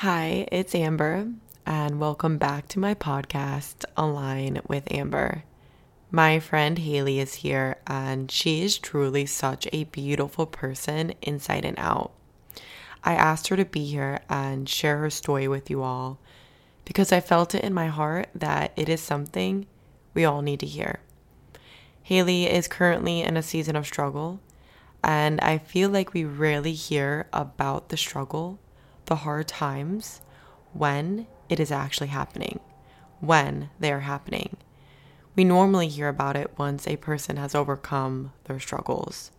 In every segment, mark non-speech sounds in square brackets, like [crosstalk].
Hi, it's Amber, and welcome back to my podcast, Align with Amber. My friend Haleigh is here, and she is truly such a beautiful person inside and out. I asked her to be here and share her story with you all because I felt it in my heart that it is something we all need to hear. Haleigh is currently in a season of struggle, and I feel like we rarely hear about the struggle the hard times when it is actually happening, when they are happening. We normally hear about it once a person has overcome their struggles.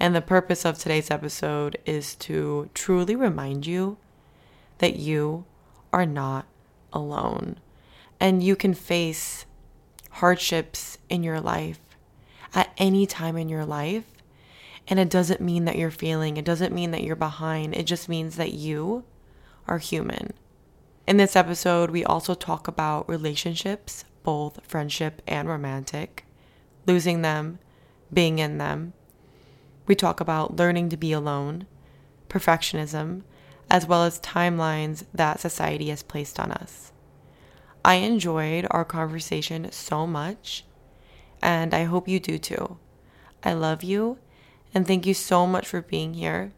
And the purpose of today's episode is to truly remind you that you are not alone and you can face hardships in your life at any time in your life and it doesn't mean that you're failing, it doesn't mean that you're behind. It just means that you are human. In this episode, we also talk about relationships, both friendship and romantic, losing them, being in them. We talk about learning to be alone, perfectionism, as well as timelines that society has placed on us. I enjoyed our conversation so much, and I hope you do too. I love you and thank you so much for being here.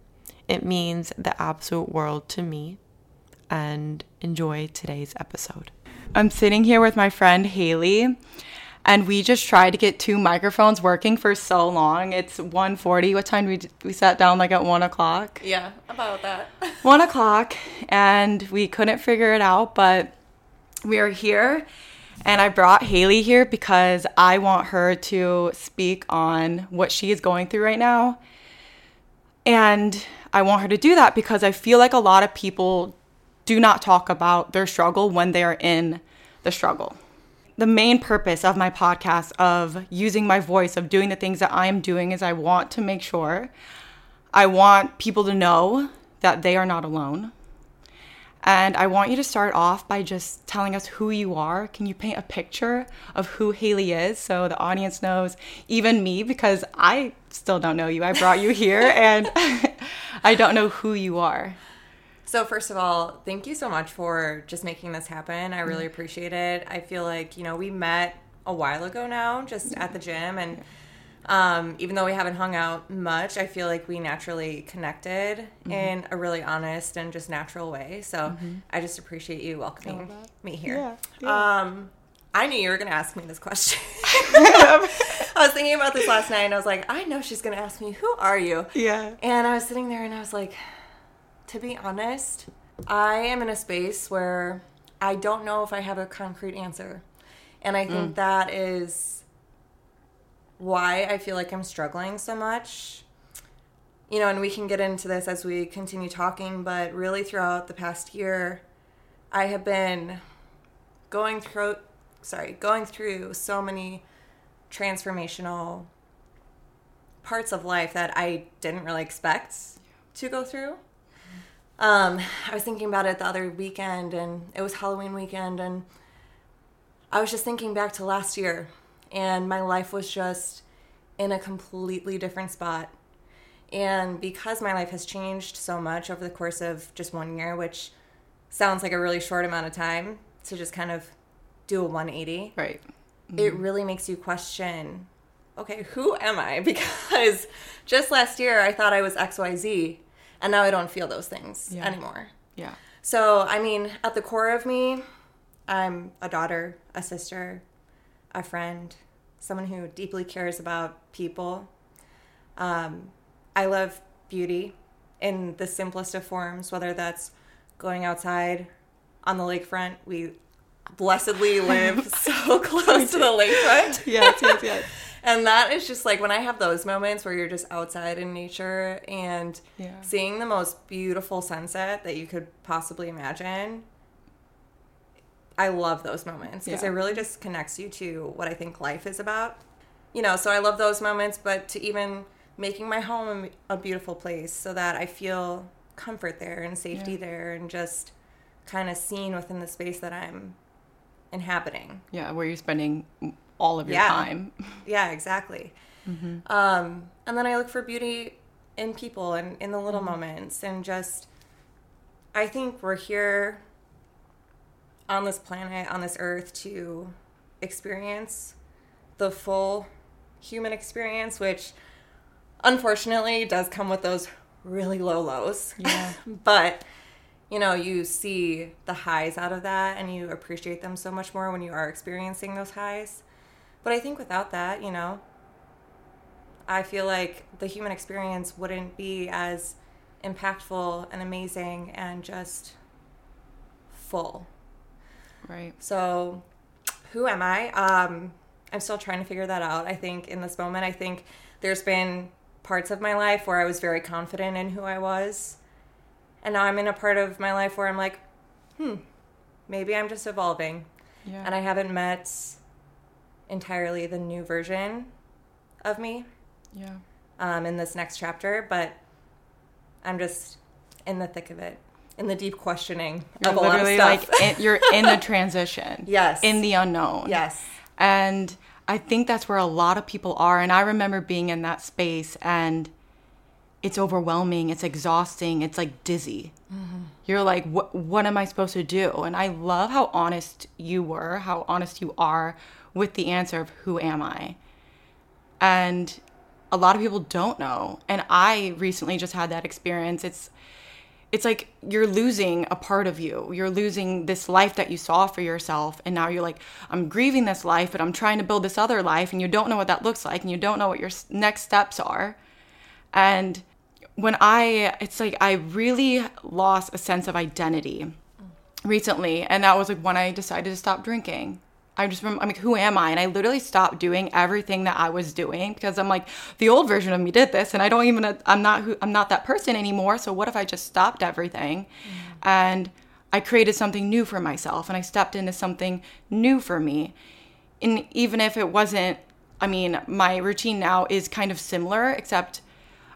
It means the absolute world to me. And enjoy today's episode. I'm sitting here with my friend Haleigh, and we just tried to get two microphones working for so long. It's 1.40. What time we we sat down? Like at one o'clock. Yeah, about that. [laughs] one o'clock, and we couldn't figure it out, but we are here. And I brought Haleigh here because I want her to speak on what she is going through right now. And I want her to do that because I feel like a lot of people do not talk about their struggle when they are in the struggle. The main purpose of my podcast, of using my voice, of doing the things that I am doing, is I want to make sure I want people to know that they are not alone. And I want you to start off by just telling us who you are. Can you paint a picture of who Haleigh is so the audience knows, even me, because I still don't know you. I brought you here [laughs] and [laughs] I don't know who you are. So, first of all, thank you so much for just making this happen. I really mm. appreciate it. I feel like, you know, we met a while ago now, just at the gym, and um, even though we haven't hung out much, I feel like we naturally connected mm-hmm. in a really honest and just natural way. So mm-hmm. I just appreciate you welcoming me here. Yeah, yeah. Um, I knew you were going to ask me this question. [laughs] I was thinking about this last night and I was like, I know she's going to ask me, Who are you? Yeah. And I was sitting there and I was like, To be honest, I am in a space where I don't know if I have a concrete answer. And I think mm. that is why I feel like I'm struggling so much. You know, and we can get into this as we continue talking, but really throughout the past year, I have been going through sorry, going through so many transformational parts of life that I didn't really expect to go through. Um, I was thinking about it the other weekend, and it was Halloween weekend, and I was just thinking back to last year and my life was just in a completely different spot. And because my life has changed so much over the course of just one year, which sounds like a really short amount of time to just kind of do a 180. Right. Mm-hmm. It really makes you question okay, who am I? [laughs] Because just last year I thought I was XYZ, and now I don't feel those things yeah. anymore. Yeah. So, I mean, at the core of me, I'm a daughter, a sister, a friend, someone who deeply cares about people. Um, I love beauty in the simplest of forms, whether that's going outside on the lakefront. We blessedly [laughs] live so [laughs] close to the lakefront. [laughs] yes, yes, yes. and that is just like when I have those moments where you're just outside in nature and yeah. seeing the most beautiful sunset that you could possibly imagine I love those moments because yeah. it really just connects you to what I think life is about. You know, so I love those moments, but to even making my home a beautiful place so that I feel comfort there and safety yeah. there and just kind of seen within the space that I'm inhabiting. Yeah, where you're spending all of your yeah. time. [laughs] Yeah, exactly. Mm-hmm. Um, and then I look for beauty in people and in the little mm-hmm. moments and just I think we're here on this planet, on this earth, to experience the full human experience, which unfortunately does come with those really low lows. Yeah. [laughs] but, you know, you see the highs out of that and you appreciate them so much more when you are experiencing those highs. But I think without that, you know, I feel like the human experience wouldn't be as impactful and amazing and just full. Right. So, who am I? Um, I'm still trying to figure that out. I think in this moment, I think there's been parts of my life where I was very confident in who I was. And now I'm in a part of my life where I'm like, hmm, maybe I'm just evolving. Yeah. And I haven't met entirely the new version of me yeah. um, in this next chapter, but I'm just in the thick of it, in the deep questioning You're of a lot of literally stuff. like in, you're in the transition. [laughs] Yes. In the unknown. yes. And I think that's where a lot of people are. And I remember being in that space and it's overwhelming, it's exhausting, it's like dizzy. Mm-hmm. You're like, what, what am I supposed to do? And I love how honest you were, how honest you are with the answer of who am I? And a lot of people don't know. And I recently just had that experience. It's it's like you're losing a part of you. You're losing this life that you saw for yourself. And now you're like, I'm grieving this life, but I'm trying to build this other life. And you don't know what that looks like. And you don't know what your next steps are. And when I, it's like I really lost a sense of identity recently. And that was like when I decided to stop drinking. I just I'm like, who am I? And I literally stopped doing everything that I was doing because I'm like, the old version of me did this, and I don't even, I'm not who, I'm not that person anymore. So what if I just stopped everything, mm. and I created something new for myself, and I stepped into something new for me, and even if it wasn't, I mean, my routine now is kind of similar, except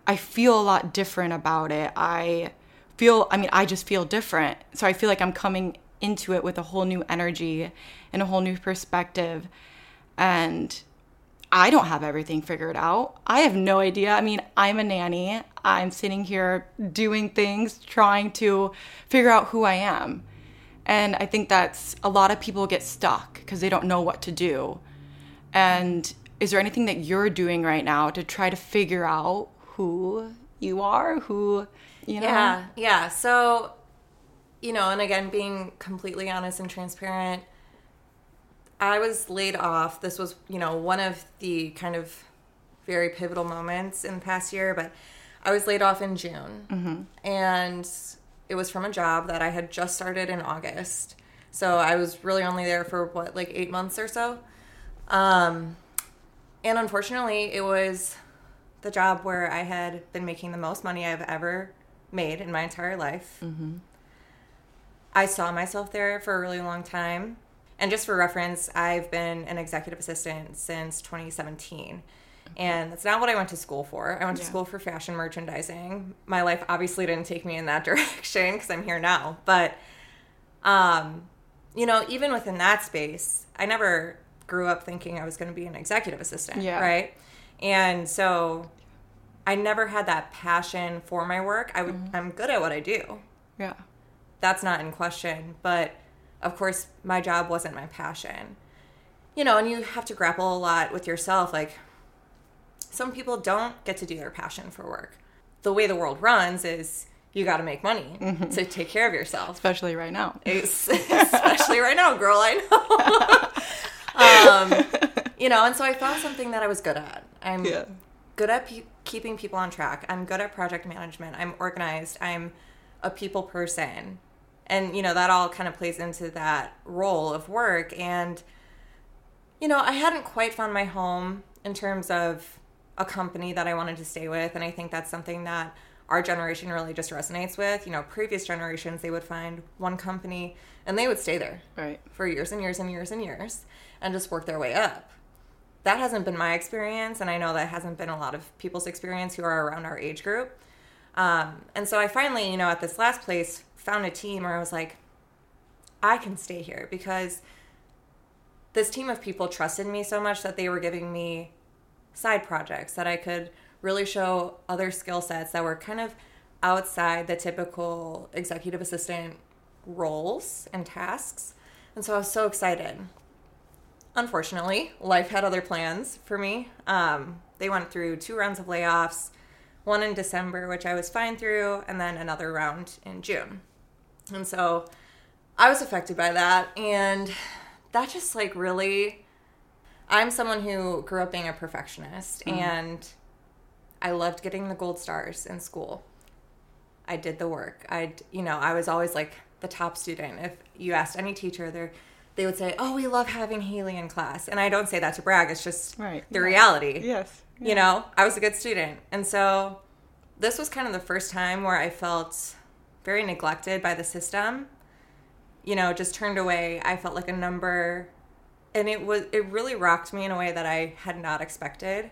I feel a lot different about it. I feel, I mean, I just feel different. So I feel like I'm coming into it with a whole new energy and a whole new perspective. And I don't have everything figured out. I have no idea. I mean, I'm a nanny. I'm sitting here doing things, trying to figure out who I am. And I think that's a lot of people get stuck because they don't know what to do. And is there anything that you're doing right now to try to figure out who you are, who, you know? Yeah, yeah. So, you know, and again, being completely honest and transparent, I was laid off. This was, you know, one of the kind of very pivotal moments in the past year, but I was laid off in June. And it was from a job that I had just started in August. So I was really only there for what, like eight months or so. Um, and unfortunately, it was the job where I had been making the most money I've ever made in my entire life. I saw myself there for a really long time. And just for reference, I've been an executive assistant since 2017. And that's not what I went to school for. I went to Yeah. school for fashion merchandising. My life obviously didn't take me in that [laughs] direction because I'm here now. But, um, you know, even within that space, I never grew up thinking I was going to be an executive assistant. Yeah. Right. And so I never had that passion for my work. I would, I'm good at what I do Yeah. That's not in question. But of course, my job wasn't my passion. You know, and you have to grapple a lot with yourself. Like, some people don't get to do their passion for work. The way the world runs is you got to make money to take care of yourself. Especially right now. [laughs] Especially right now, girl. I know. [laughs] um, you know, and so I found something that I was good at. I'm Yeah. good at pe- keeping people on track. I'm good at project management. I'm organized. I'm a people person. And, you know, that all kind of plays into that role of work. And, you know, I hadn't quite found my home in terms of a company that I wanted to stay with. And I think that's something that our generation really just resonates with. You know, previous generations, they would find one company and they would stay there Right. for years and years and years and years and just work their way up. That hasn't been my experience, and I know that hasn't been a lot of people's experience who are around our age group. Um, and so I finally, you know, at this last place, found a team where I was like, I can stay here because this team of people trusted me so much that they were giving me side projects that I could really show other skill sets that were kind of outside the typical executive assistant roles and tasks. And so I was so excited. Unfortunately, life had other plans for me. Um, they went through two rounds of layoffs, one in December, which I was fine through, and then another round in June. And so I was affected by that. And that just like really, I'm someone who grew up being a perfectionist mm-hmm. and I loved getting the gold stars in school. I did the work. I, you know, I was always like the top student. If you asked any teacher, they they would say, "Oh, we love having Haleigh in class." And I don't say that to brag. It's just Right. the reality. Yes. You know, I was a good student, and so this was kind of the first time where I felt very neglected by the system. You know, just turned away. I felt like a number, and it was it really rocked me in a way that I had not expected.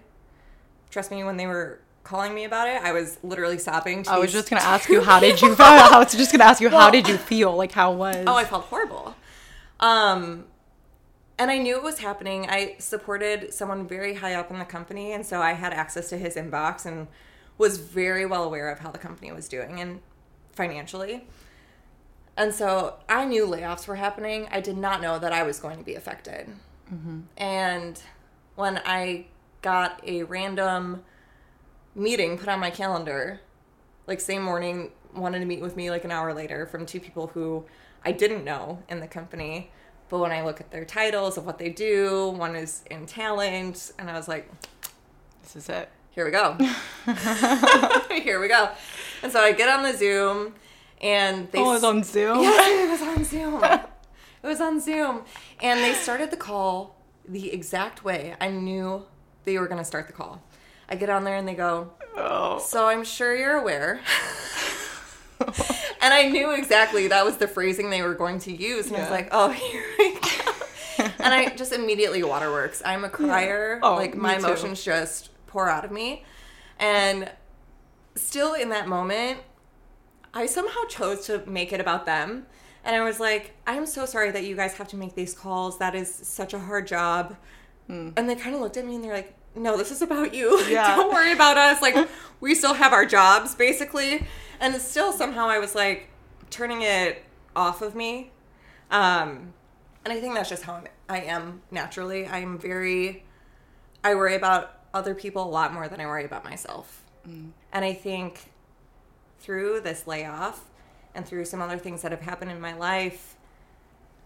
Trust me, when they were calling me about it, I was literally sobbing. to I was just gonna ask you how did you [laughs] people. [laughs] I was just gonna ask you how did you feel? Like how was Oh, I felt horrible. Um, and I knew it was happening. I supported someone very high up in the company, and so I had access to his inbox and was very well aware of how the company was doing and financially. And so I knew layoffs were happening. I did not know that I was going to be affected. Mm-hmm. And when I got a random meeting put on my calendar, like same morning, wanted to meet with me like an hour later from two people who I didn't know in the company. But when I look at their titles of what they do, one is in talent, and I was like, this is it. Here we go. [laughs] [laughs] here we go. And so I get on the Zoom, and they Oh, it was on Zoom. [laughs] Yes, it was on Zoom. it was on Zoom. And they started the call the exact way I knew they were going to start the call. I get on there and they go, Oh. So I'm sure you're aware. and I knew exactly that was the phrasing they were going to use. And I was like, Oh, here we go. and I just immediately waterworks. I'm a crier. Oh, like my emotions just pour out of me. And still in that moment, I somehow chose to make it about them. And I was like, I'm so sorry that you guys have to make these calls. That is such a hard job. And they kind of looked at me and they're like, no, this is about you. [laughs] Yeah. Don't worry about us. Like, [laughs] we still have our jobs, basically. And still, somehow, I was like turning it off of me. Um, and I think that's just how I'm, I am naturally. I'm very, I worry about other people a lot more than I worry about myself. And I think through this layoff and through some other things that have happened in my life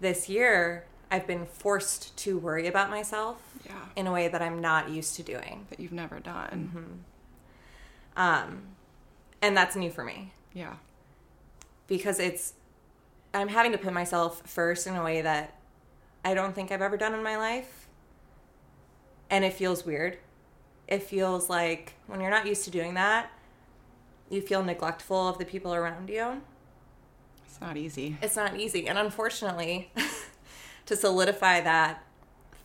this year, I've been forced to worry about myself Yeah. in a way that I'm not used to doing. That you've never done. Um, and that's new for me Yeah. because it's, I'm having to put myself first in a way that I don't think I've ever done in my life. And it feels weird. It feels like when you're not used to doing that, you feel neglectful of the people around you. It's not easy. it's not easy. And unfortunately, [laughs] to solidify that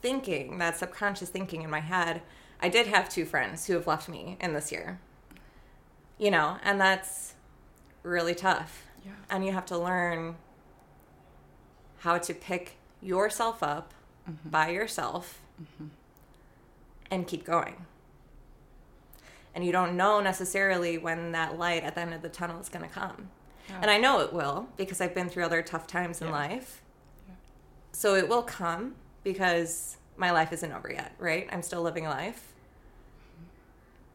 thinking, that subconscious thinking in my head, I did have two friends who have left me in this year. You know, and that's really tough. Yeah. And you have to learn how to pick yourself up mm-hmm. by yourself mm-hmm. and keep going. And you don't know necessarily when that light at the end of the tunnel is going to come. Yeah. And I know it will because I've been through other tough times in Yeah. life. Yeah. So it will come because my life isn't over yet, right? I'm still living life.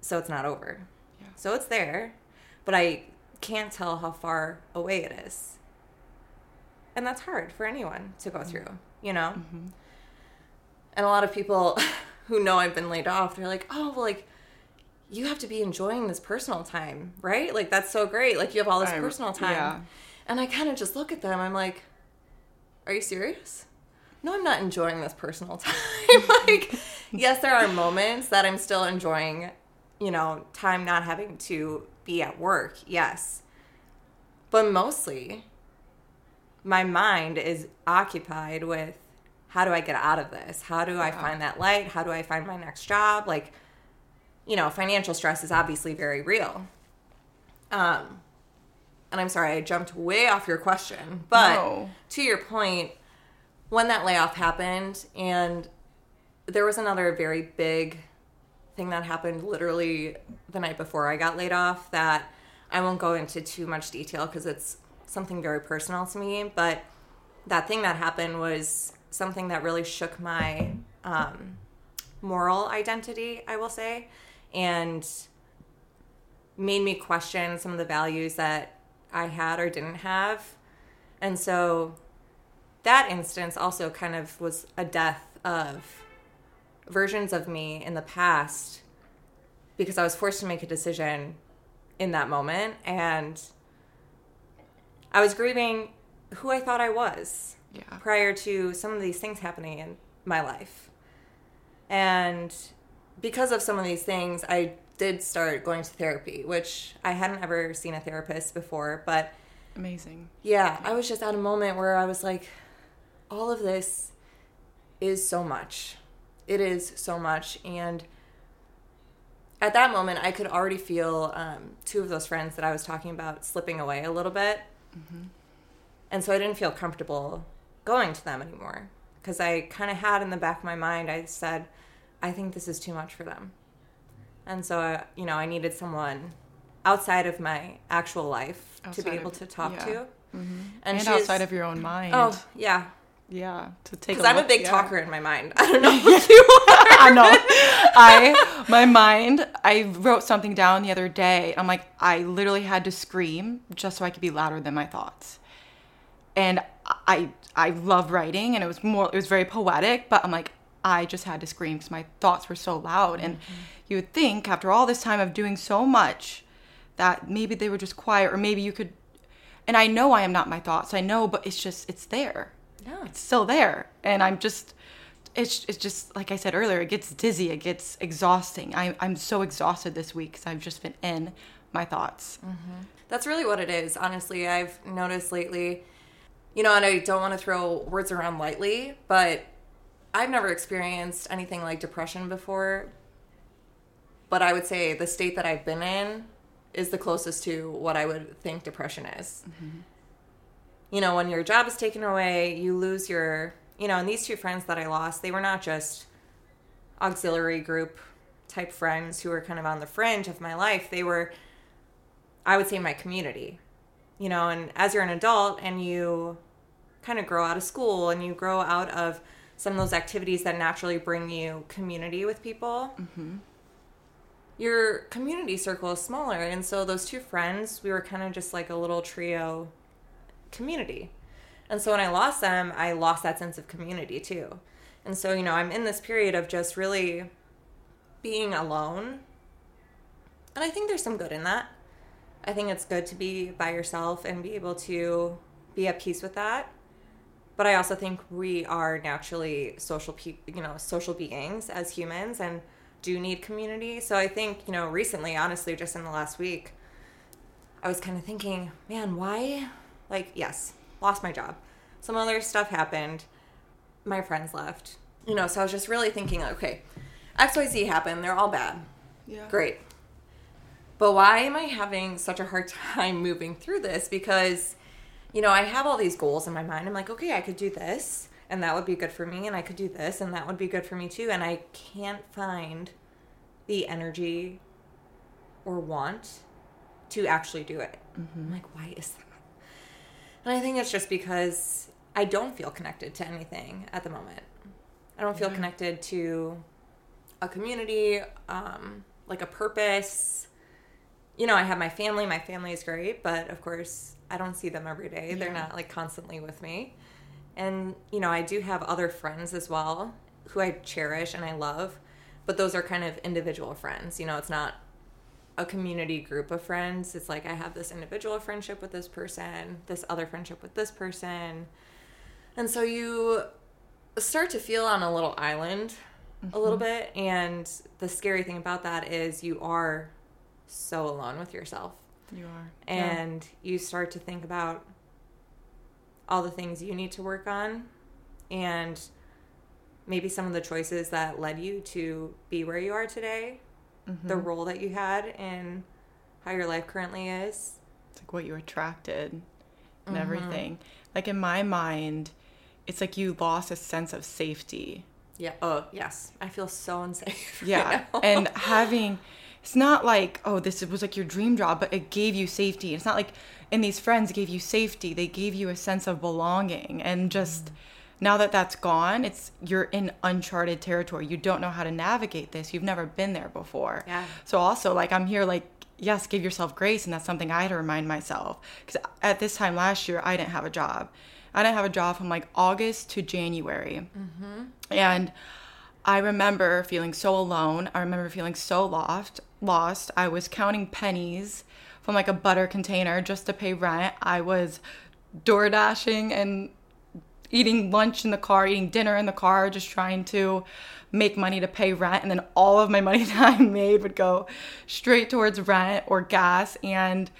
So it's not over. So it's there, but I can't tell how far away it is. And that's hard for anyone to go mm. through, you know? Mm-hmm. And a lot of people [laughs] who know I've been laid off, they're like, oh, well, like, you have to be enjoying this personal time, right? Like, that's so great. Like, you have all this I- personal time. yeah. And I kind of just look at them. I'm like, are you serious? No, I'm not enjoying this personal [laughs] time. [laughs] like, yes, there are moments that I'm still enjoying, you know, time not having to be at work. Yes. But mostly, my mind is occupied with how do I get out of this? How do I find that light? How do I find my next job? Like, you know, financial stress is obviously very real. Um, and I'm sorry, I jumped way off your question, but No. to your point, when that layoff happened, and there was another very big thing that happened literally the night before I got laid off that I won't go into too much detail because it's something very personal to me. But that thing that happened was something that really shook my um, moral identity, I will say, and made me question some of the values that I had or didn't have. And so that instance also kind of was a death of versions of me in the past because I was forced to make a decision in that moment and I was grieving who I thought I was Yeah. prior to some of these things happening in my life. And because of some of these things, I did start going to therapy, which I hadn't ever seen a therapist before. But Amazing. yeah, I was just at a moment where I was like, all of this is so much. It is so much. And at that moment, I could already feel um, two of those friends that I was talking about slipping away a little bit. And so I didn't feel comfortable going to them anymore because I kind of had in the back of my mind, I said, I think this is too much for them. And so, uh, you know, I needed someone outside of my actual life to Outside be of- able to talk yeah. to. And, she's- outside of your own mind. Oh, yeah. yeah. To take Because I'm a big yeah. talker in my mind. [laughs] I don't know [laughs] if you are. I know. I my mind. I wrote something down the other day. I'm like, I literally had to scream just so I could be louder than my thoughts. And I I love writing, and it was more. It was very poetic, but I'm like, I just had to scream because my thoughts were so loud. And mm-hmm. you would think after all this time of doing so much that maybe they were just quiet, or maybe you could. And I know I am not my thoughts. I know, but it's just it's there Yeah. it's still there and i'm just it's, it's just like i said earlier it gets dizzy it gets exhausting I, i'm so exhausted this week because i've just been in my thoughts mm-hmm. That's really what it is, honestly. I've noticed lately, you know, and I don't want to throw words around lightly, but I've never experienced anything like depression before. But I would say the state that I've been in is the closest to what I would think depression is. Mm-hmm. You know, when your job is taken away, you lose your, you know, and these two friends that I lost, they were not just auxiliary group type friends who were kind of on the fringe of my life. They were I would say my community. You know, and as you're an adult and you kind of grow out of school and you grow out of some of those activities that naturally bring you community with people, mm-hmm. your community circle is smaller. And so those two friends, we were kind of just like a little trio community. And so when I lost them, I lost that sense of community too. And so, you know, I'm in this period of just really being alone. And I think there's some good in that. I think it's good to be by yourself and be able to be at peace with that. But I also think we are naturally social pe- you know, social beings as humans and do need community. So I think, you know, recently, honestly, just in the last week, I was kind of thinking, man, why? Like, yes, lost my job. Some other stuff happened. My friends left. You know, so I was just really thinking, okay, XYZ happened. They're all bad. yeah Great. But why am I having such a hard [laughs] time moving through this? Because, you know, I have all these goals in my mind. I'm like, okay, I could do this, and that would be good for me, and I could do this, and that would be good for me too. And I can't find the energy or want to actually do it. I'm like, why is that? And I think it's just because I don't feel connected to anything at the moment. I don't feel Yeah. connected to a community, um, like a purpose. You know, I have my family. My family is great, but of course, I don't see them every day. They're not like constantly with me. And, you know, I do have other friends as well who I cherish and I love, but those are kind of individual friends. You know, it's not a community group of friends. It's like I have this individual friendship with this person, this other friendship with this person. And so you start to feel on a little island a little mm-hmm. bit. And the scary thing about that is you are so alone with yourself. You are And you start to think about all the things you need to work on and maybe some of the choices that led you to be where you are today, the role that you had in how your life currently is. it's like what you attracted and Mm-hmm. everything like in my mind it's like you lost a sense of safety Yeah. Oh, yes. I feel so unsafe. [laughs] right yeah now. and having it's not like oh this was like your dream job but it gave you safety. It's not like and these friends gave you safety. They gave you a sense of belonging. And just mm. now that that's gone it's you're in uncharted territory. You don't know how to navigate this. You've never been there before. Yeah. So also like i'm here like yes give yourself grace and that's something i had to remind myself. Because at this time last year i didn't have a job. I didn't have a job from like august to january. Mm-hmm. and I remember feeling so alone. I remember feeling so lost. Lost. I was counting pennies from like a butter container just to pay rent. I was door dashing and eating lunch in the car, eating dinner in the car, just trying to make money to pay rent. And then all of my [laughs] money that I made would go straight towards rent or gas. And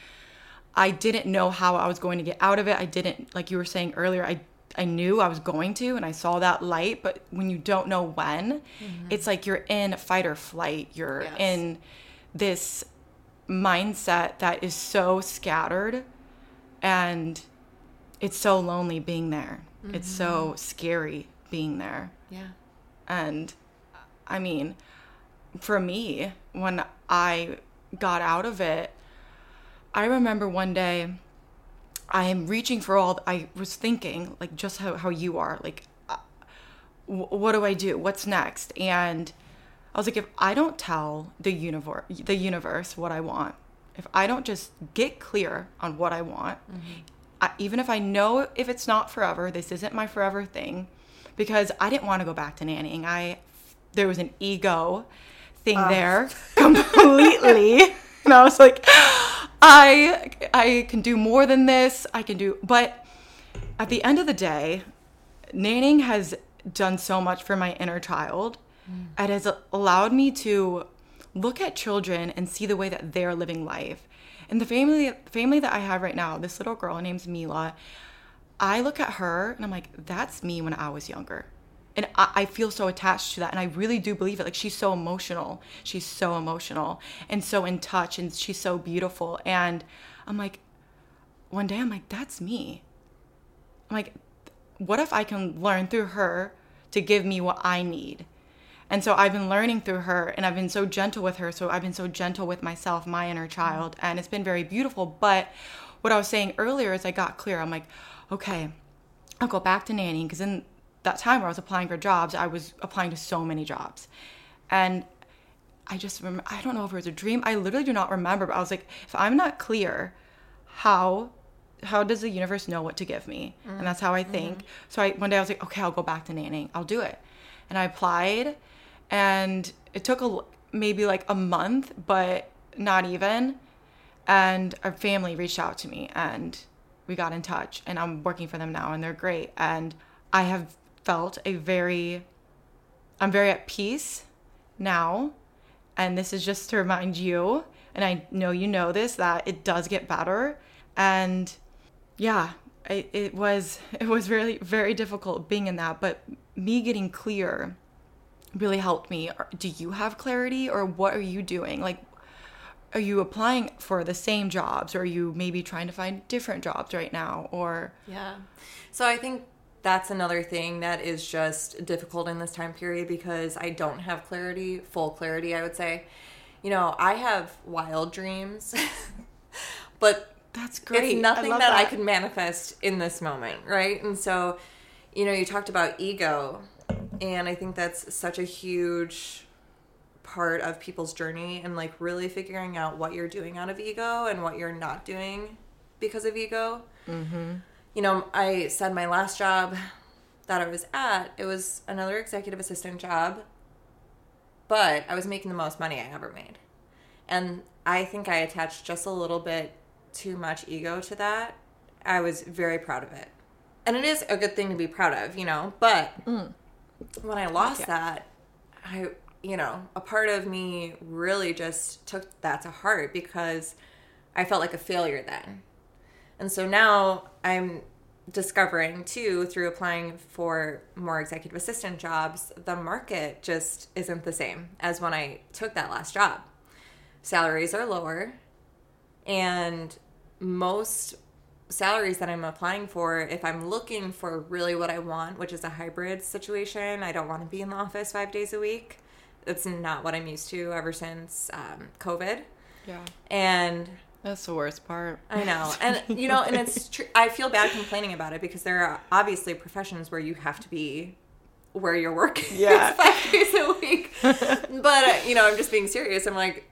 I didn't know how I was going to get out of it. I didn't, like you were saying earlier, I I knew I was going to and I saw that light, but when you don't know when, mm-hmm. it's like you're in fight or flight. You're yes. in this mindset that is so scattered and it's so lonely being there. Mm-hmm. It's so mm-hmm. scary being there. Yeah. And I mean, for me, when I got out of it, I remember one day I am reaching for all. I was thinking, like, just how, how you are. Like, uh, w- what do I do? What's next? And I was like, if I don't tell the universe, the universe what I want, if I don't just get clear on what I want, mm-hmm. I, even if I know if it's not forever, this isn't my forever thing, because I didn't want to go back to nannying. I there was an ego thing uh. there [laughs] completely, and I was like. I I can do more than this. I can do but at the end of the day, nannying has done so much for my inner child. Mm. It has allowed me to look at children and see the way that they're living life. And the family family that I have right now, this little girl name's Mila, I look at her and I'm like, that's me when I was younger. And I, I, feel so attached to that and i really do believe it. Like she's so emotional. She's so emotional and so in touch and she's so beautiful. And i'm like one day i'm like that's me. I'm like what if i can learn through her to give me what i need and so i've been learning through her and i've been so gentle with her so i've been so gentle with myself my inner child and it's been very beautiful but what i was saying earlier is i got clear i'm like okay i'll go back to nanny because in that time where I was applying for jobs, I was applying to so many jobs. And I just remember, I don't know if it was a dream. I literally do not remember, but I was like, if I'm not clear, how how does the universe know what to give me? Mm-hmm. And that's how I think. Mm-hmm. So I one day I was like, okay, I'll go back to nannying. I'll do it. And I applied and it took a maybe like a month, but not even. And our family reached out to me and we got in touch and I'm working for them now and they're great and I have felt a very, I'm very at peace now. And this is just to remind you, and I know you know this, that it does get better. And yeah, it, it was [laughs] it was really very difficult being in that, but me getting clear really helped me. Do you have clarity, or what are you doing? Like, are you applying for the same jobs, or are you maybe trying to find different jobs right now? Or yeah, so I think that's another thing that is just difficult in this time period because I don't have clarity, full clarity, I would say. You know, I have wild dreams, [laughs] but that's great. It's nothing I that, that I can manifest in this moment, right? And so, you know, you talked about ego, and I think that's such a huge part of people's journey and like really figuring out what you're doing out of ego and what you're not doing because of ego. Mm-hmm you know, I said my last job that I was at, it was another executive assistant job, but I was making the most money I ever made. And I think I attached just a little bit too much ego to that. I was very proud of it. And it is a good thing to be proud of, you know, but mm. When I lost yeah. that, I, you know, a part of me really just took that to heart because I felt like a failure then. And so now I'm discovering too through applying for more executive assistant jobs, the market just isn't the same as when I took that last job. Salaries are lower, and most salaries that I'm applying for, if I'm looking for really what I want, which is a hybrid situation, I don't want to be in the office five days a week. It's not what I'm used to ever since um, COVID. Yeah. And That's the worst part. I know. [laughs] And, you know, and it's true. I feel bad complaining about it because there are obviously professions where you have to be where you're working [laughs] Yeah. five days a week. [laughs] but, uh, you know, I'm just being serious. I'm like,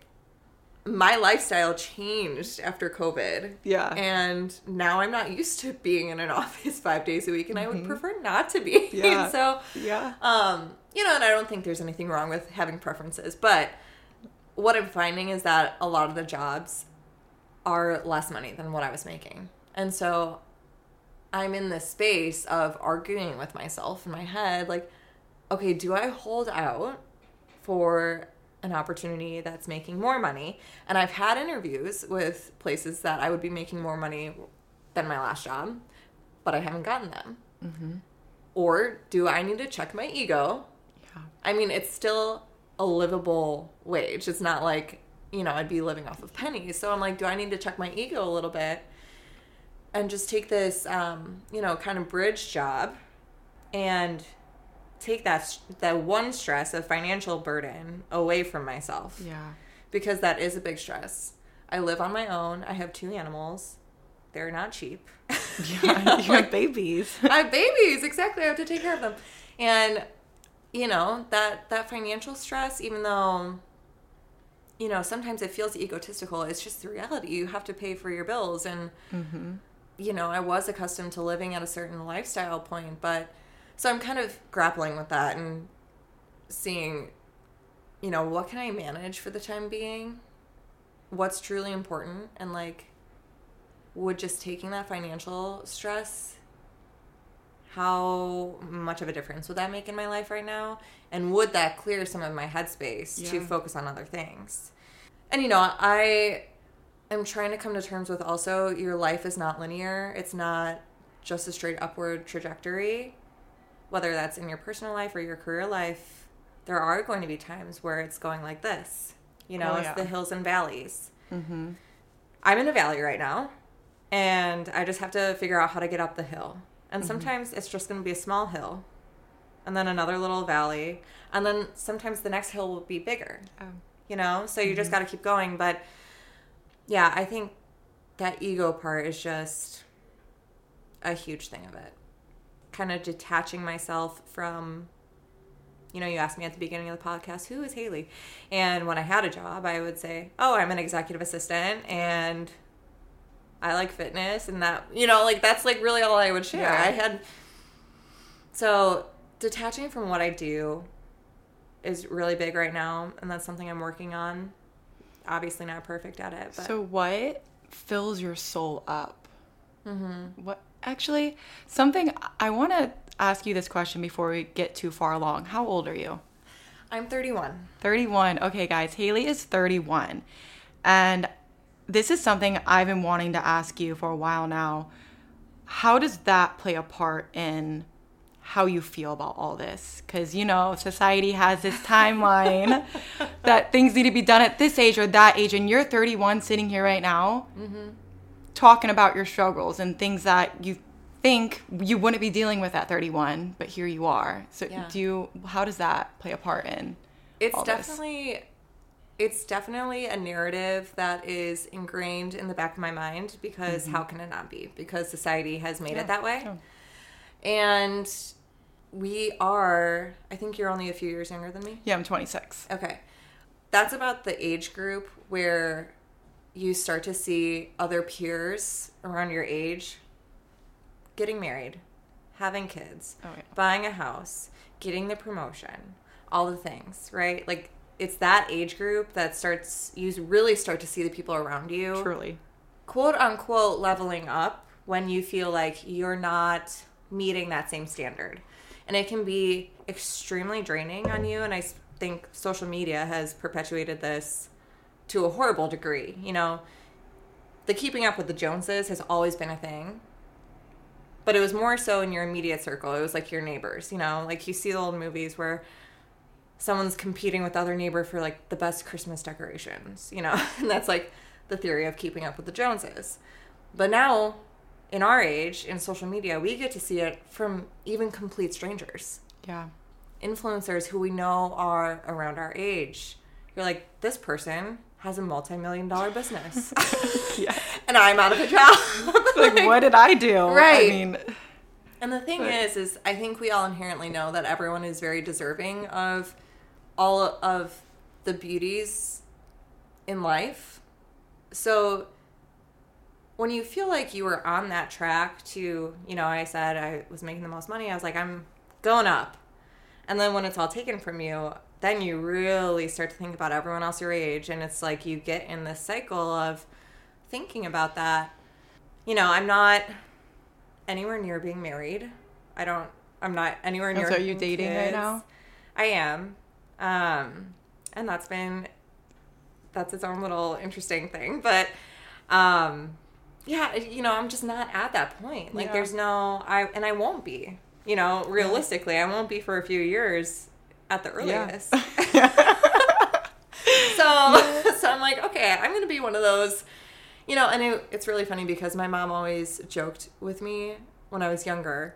my lifestyle changed after COVID. Yeah. And now I'm not used to being in an [laughs] office five days a week, and I would prefer not to be. [laughs] Yeah. so, Yeah. um, you know, and I don't think there's anything wrong with having preferences, but what I'm finding is that a lot of the jobs are less money than what I was making. And so I'm in this space of arguing with myself in my head like, okay, do I hold out for an opportunity that's making more money? And I've had interviews with places that I would be making more money than my last job, but I haven't gotten them. Or do I need to check my ego? Yeah. I mean, it's still a livable wage. It's not like, you know, I'd be living off of pennies. So I'm like, do I need to check my ego a little bit and just take this, um, you know, kind of bridge job and take that that one stress of financial burden away from myself Yeah. because that is a big stress. I live on my own. I have two animals. They're not cheap. [laughs] [laughs] Yeah. you have babies. I have babies. Exactly. I have to take care of them. And you know, that that financial stress even though you know, sometimes it feels egotistical. It's just the reality. You have to pay for your bills and mm-hmm. you know, I was accustomed to living at a certain lifestyle point, but so I'm kind of grappling with that and seeing you know, what can I manage for the time being? What's truly important? And like would just taking that financial stress how much of a difference would that make in my life right now? And would that clear some of my headspace to focus on other things? And you know i am trying to come to terms with also your life is not linear. It's not just a straight upward trajectory whether that's in your personal life or your career life there are going to be times where it's going like this you know Oh, it's the hills and valleys mm-hmm. I'm in a valley right now, and I just have to figure out how to get up the hill. And mm-hmm. sometimes it's just going to be a small hill, and then another little valley, and then sometimes the next hill will be bigger. Oh. You know, so you just mm-hmm. got to keep going. But yeah, I think that ego part is just a huge thing of it. Kind of detaching myself from you know, you asked me at the beginning of the podcast, who is Haleigh? And when I had a job, I would say, oh, I'm an executive assistant and I like fitness and that, you know, like that's like really all I would share. Yeah. I had, so detaching from what I do is really big right now. And that's something I'm working on. Obviously, not perfect at it, but So what fills your soul up? Mm-hmm. What actually something I want to ask you this question before we get too far along. How old are you? I'm 31. 31. Okay, guys, Haleigh is 31. And this is something I've been wanting to ask you for a while now. How does that play a part in how you feel about all this? Because, you know, society has this [laughs] timeline that things need to be done at this age or that age. And you're 31 sitting here right now mm-hmm. Talking about your struggles and things that you think you wouldn't be dealing with at 31, but here you are. So, Yeah. do you, how does that play a part in? it's all this. definitely it's definitely a narrative that is ingrained in the back of my mind because how can it not be because society has made Mm-hmm. Yeah, it that way and we are i think you're only a few years younger than me Yeah, I'm 26. okay that's about the age group where you start to see other peers around your age getting married having kids Oh, yeah. buying a house, getting the promotion, all the things, right? Like it's that age group that starts you really start to see the people around you Truly. quote unquote leveling up when you feel like you're not meeting that same standard. And it can be extremely draining on you and I think social media has perpetuated this to a horrible degree. You know, the keeping up with the Joneses has always been a thing. But it was more so in your immediate circle. It was like your neighbors, you know, like you see the old movies where someone's competing with the other neighbor for like the best Christmas decorations, you know, [laughs] and that's like the theory of keeping up with the Joneses. But now, in our age, in social media, we get to see it from even complete strangers. Yeah. influencers who we know are around our age. You're like, this person has a multi-million dollar business. [laughs] Yeah. and I'm out of a job. [laughs] Like, what did I do? Right. I mean, And the thing But- is, is I think we all inherently know that everyone is very deserving of all of the beauties in life. So when you feel like you were on that track to, you know, I said I was making the most money, I was like, I'm going up. And then when it's all taken from you, then you really start to think about everyone else your age. And it's like you get in this cycle of thinking about that. You know, I'm not anywhere near being married. I don't. I'm not anywhere near. so are you dating right now? I am, um, and that's been that's its own little interesting thing. But um, yeah, you know, I'm just not at that point. Like, Yeah. there's no. I and I won't be. You know, realistically, I won't be for a few years at the earliest. [laughs] so so I'm like, okay, I'm gonna be one of those, you know. And it, it's really funny because my mom always joked with me when I was younger,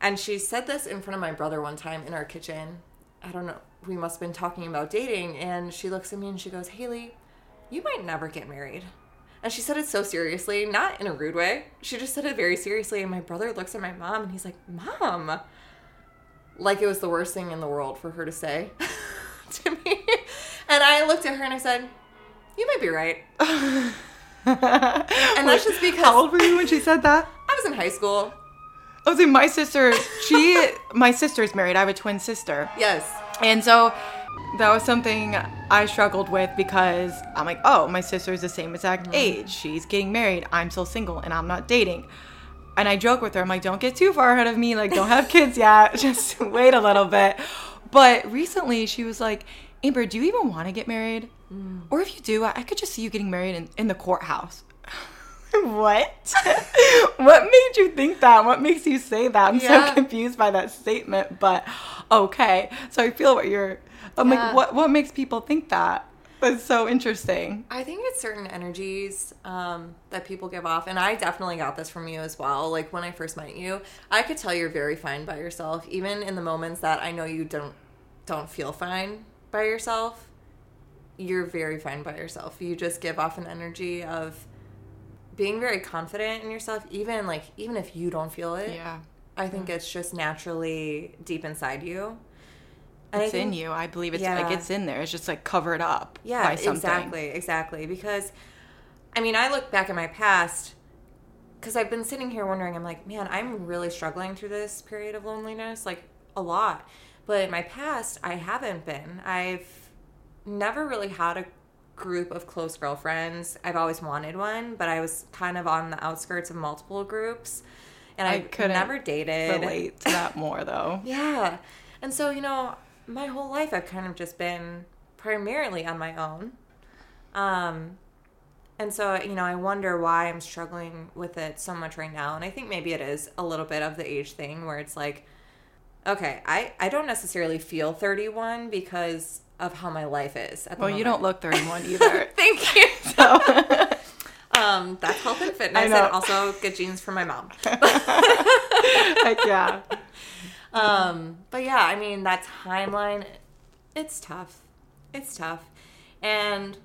and she said this in front of my brother one time in our kitchen. I don't know. We must have been talking about dating, and she looks at me and she goes, "Haleigh, you might never get married." And she said it so seriously, not in a rude way. She just said it very seriously. And my brother looks at my mom and he's like, Mom. Like it was the worst thing in the world for her to say [laughs] to me. And I looked at her and I said, You might be right. [laughs] and that's just because- How old were you when she said that? I was in high school. I was in my sister. She, [laughs] my sister's married. I have a twin sister. Yes. And so that was something I struggled with because I'm like, oh, my sister's the same exact mm-hmm. age. She's getting married. I'm still single and I'm not dating. And I joke with her, I'm like, don't get too far ahead of me. Like, don't have [laughs] kids yet. [laughs] Just wait a little bit. But recently she was like, Amber, do you even want to get married? Mm. Or if you do, I I could just see you getting married in, in the courthouse. [laughs] what? what made you think that? What makes you say that? I'm Yeah. so confused by that statement, but okay. So I feel what you're I'm Yeah. like what what makes people think that? That's so interesting. I think it's certain energies um, that people give off, and I definitely got this from you as well. Like when I first met you, I could tell you're very fine by yourself, even in the moments that I know you don't don't feel fine by yourself. You're very fine by yourself. You just give off an energy of being very confident in yourself, even like even if you don't feel it. Yeah. I think it's just naturally deep inside you. It's in you. I believe it's Yeah. like it's in there. It's just like covered up yeah, by something. exactly, exactly. Because, I mean, I look back at my past because I've been sitting here wondering. I'm like, man, I'm really struggling through this period of loneliness, like a lot. But in my past, I haven't been. I've never really had a group of close girlfriends. I've always wanted one, but I was kind of on the outskirts of multiple groups, and I I couldn't never dated. Relate to that more though. [laughs] Yeah. And so, you know, my whole life I've kind of just been primarily on my own. Um and so, you know, I wonder why I'm struggling with it so much right now. And I think maybe it is a little bit of the age thing where it's like okay, I I don't necessarily feel 31 because of how my life is at the Well, you don't look 31 [laughs] either. Thank you. so [laughs] Um that's health and fitness and also good genes from my mom. [laughs] Heck yeah. Um, but yeah, I mean that timeline, it's tough. It's tough. And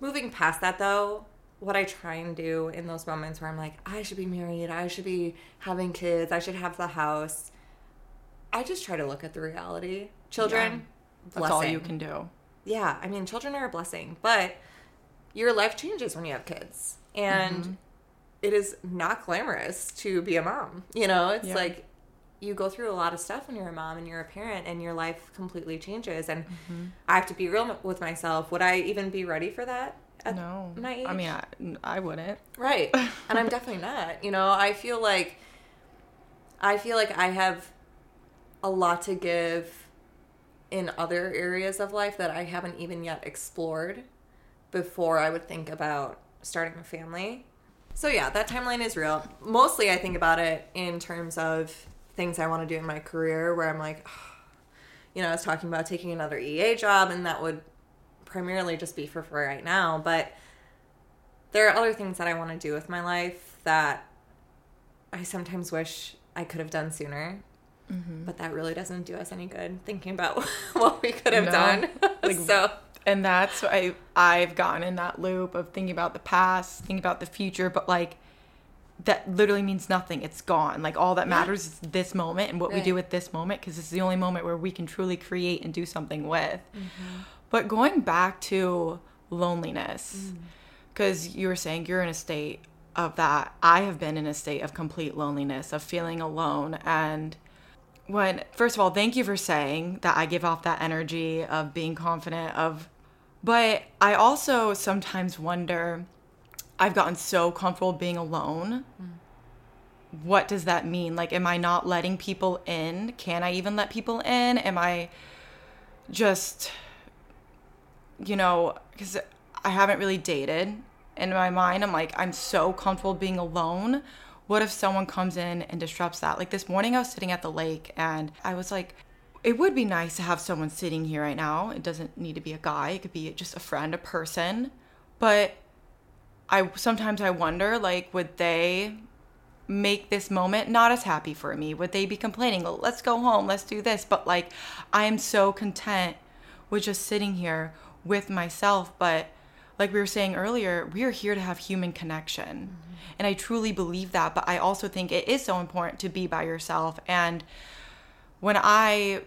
moving past that though, what I try and do in those moments where I'm like, I should be married, I should be having kids, I should have the house. I just try to look at the reality. Children, That's all you can do. Yeah, I mean, children are a blessing, but your life changes when you have kids. And Mm-hmm. it is not glamorous to be a mom. You know, it's Yeah. like you go through a lot of stuff when you're a mom and you're a parent, and your life completely changes. And Mm-hmm. I have to be real with myself. Would I even be ready for that? At No. my age? I mean, I, I wouldn't. Right. [laughs] And I'm definitely not. You know, I feel like I feel like I have a lot to give in other areas of life that I haven't even yet explored before I would think about starting a family. So yeah, that timeline is real. Mostly I think about it in terms of things I want to do in my career where I'm like [sighs] you know, I was talking about taking another EA job and that would primarily just be for right now, but there are other things that I want to do with my life that I sometimes wish I could have done sooner. Mm-hmm. But that really doesn't do us any good thinking about [laughs] what we could have No. done. [laughs] Like- so, and that's why I've gotten in that loop of thinking about the past, thinking about the future, but like that literally means nothing. It's gone. Like all that matters is this moment and what we do with this moment because it's the only moment where we can truly create and do something with. Mm-hmm. But going back to loneliness, Mm. because you were saying you're in a state of that. I have been in a state of complete loneliness, of feeling alone. And when, first of all, thank you for saying that I give off that energy of being confident, of, but I also sometimes wonder I've gotten so comfortable being alone. Mm. What does that mean? Like, am I not letting people in? Can I even let people in? Am I just, you know, because I haven't really dated. In my mind, I'm like, I'm so comfortable being alone. What if someone comes in and disrupts that? Like this morning, I was sitting at the lake and I was like, it would be nice to have someone sitting here right now. It doesn't need to be a guy, it could be just a friend, a person. But I sometimes I wonder like would they make this moment not as happy for me? Would they be complaining, oh, "Let's go home, let's do this." But like I am so content with just sitting here with myself, but like we were saying earlier, we are here to have human connection. Mm-hmm. And I truly believe that, but I also think it is so important to be by yourself and when I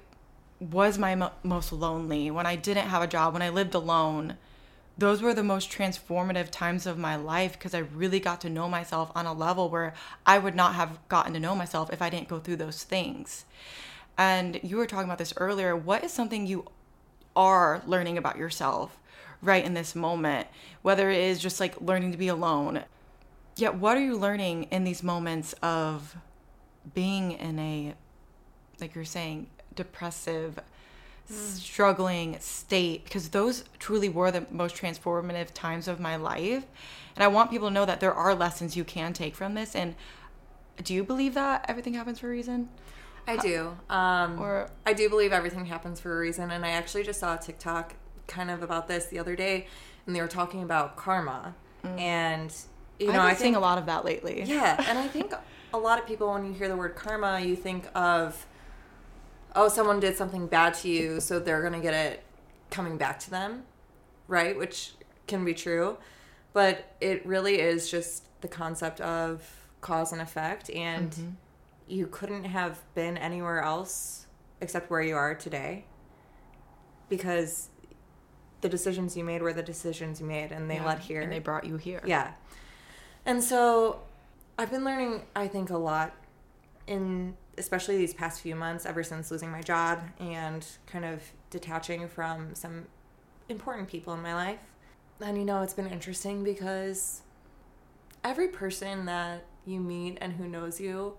was my mo- most lonely, when I didn't have a job, when I lived alone, those were the most transformative times of my life because I really got to know myself on a level where I would not have gotten to know myself if I didn't go through those things. And you were talking about this earlier. What is something you are learning about yourself right in this moment? Whether it is just like learning to be alone. Yet, what are you learning in these moments of being in a, like you're saying, depressive, struggling state because those truly were the most transformative times of my life. And I want people to know that there are lessons you can take from this. And do you believe that everything happens for a reason? I do. Um, Or- I do believe everything happens for a reason. And I actually just saw a TikTok kind of about this the other day, and they were talking about karma. And, you know, I've I been seeing think a lot of that lately. Yeah, and I think a lot of people, when you hear the word karma, you think of, oh, someone did something bad to you, so they're going to get it coming back to them, right? Which can be true. But it really is just the concept of cause and effect. And mm-hmm. you couldn't have been anywhere else except where you are today because the decisions you made were the decisions you made and they Yeah, led here. And they brought you here. Yeah. And so I've been learning, I think, a lot in especially these past few months, ever since losing my job and kind of detaching from some important people in my life. And you know, it's been interesting because every person that you meet and who knows you,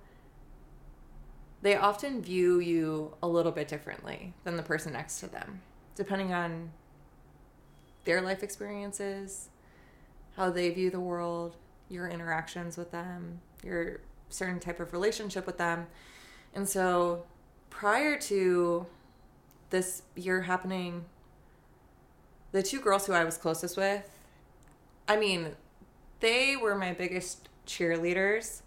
they often view you a little bit differently than the person next to them, depending on their life experiences, how they view the world, your interactions with them, your certain type of relationship with them. And so prior to this year happening, the two girls who I was closest with, I mean, they were my biggest cheerleaders.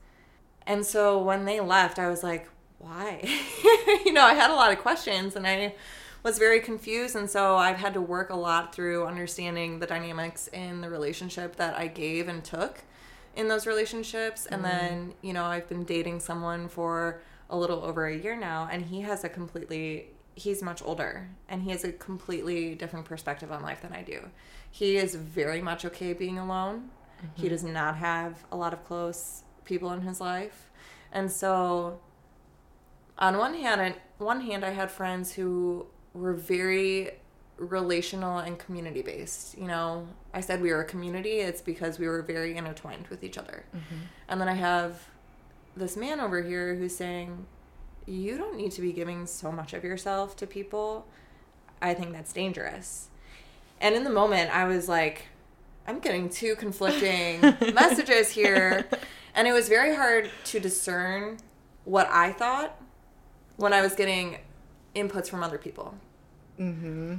And so when they left, I was like, why? [laughs] you know, I had a lot of questions and I was very confused. And so I've had to work a lot through understanding the dynamics in the relationship that I gave and took in those relationships. And mm-hmm. then, you know, I've been dating someone for a little over a year now, and he has a completely he's much older and he has a completely different perspective on life than I do. He is very much okay being alone. He mm-hmm. does not have a lot of close people in his life. And so on one hand, on one hand I had friends who were very relational and community based. You know, I said we were a community, it's because we were very intertwined with each other. And then I have this man over here who's saying, You don't need to be giving so much of yourself to people. I think that's dangerous. And in the moment, I was like, I'm getting two conflicting [laughs] messages here. And it was very hard to discern what I thought when I was getting inputs from other people. Mm-hmm.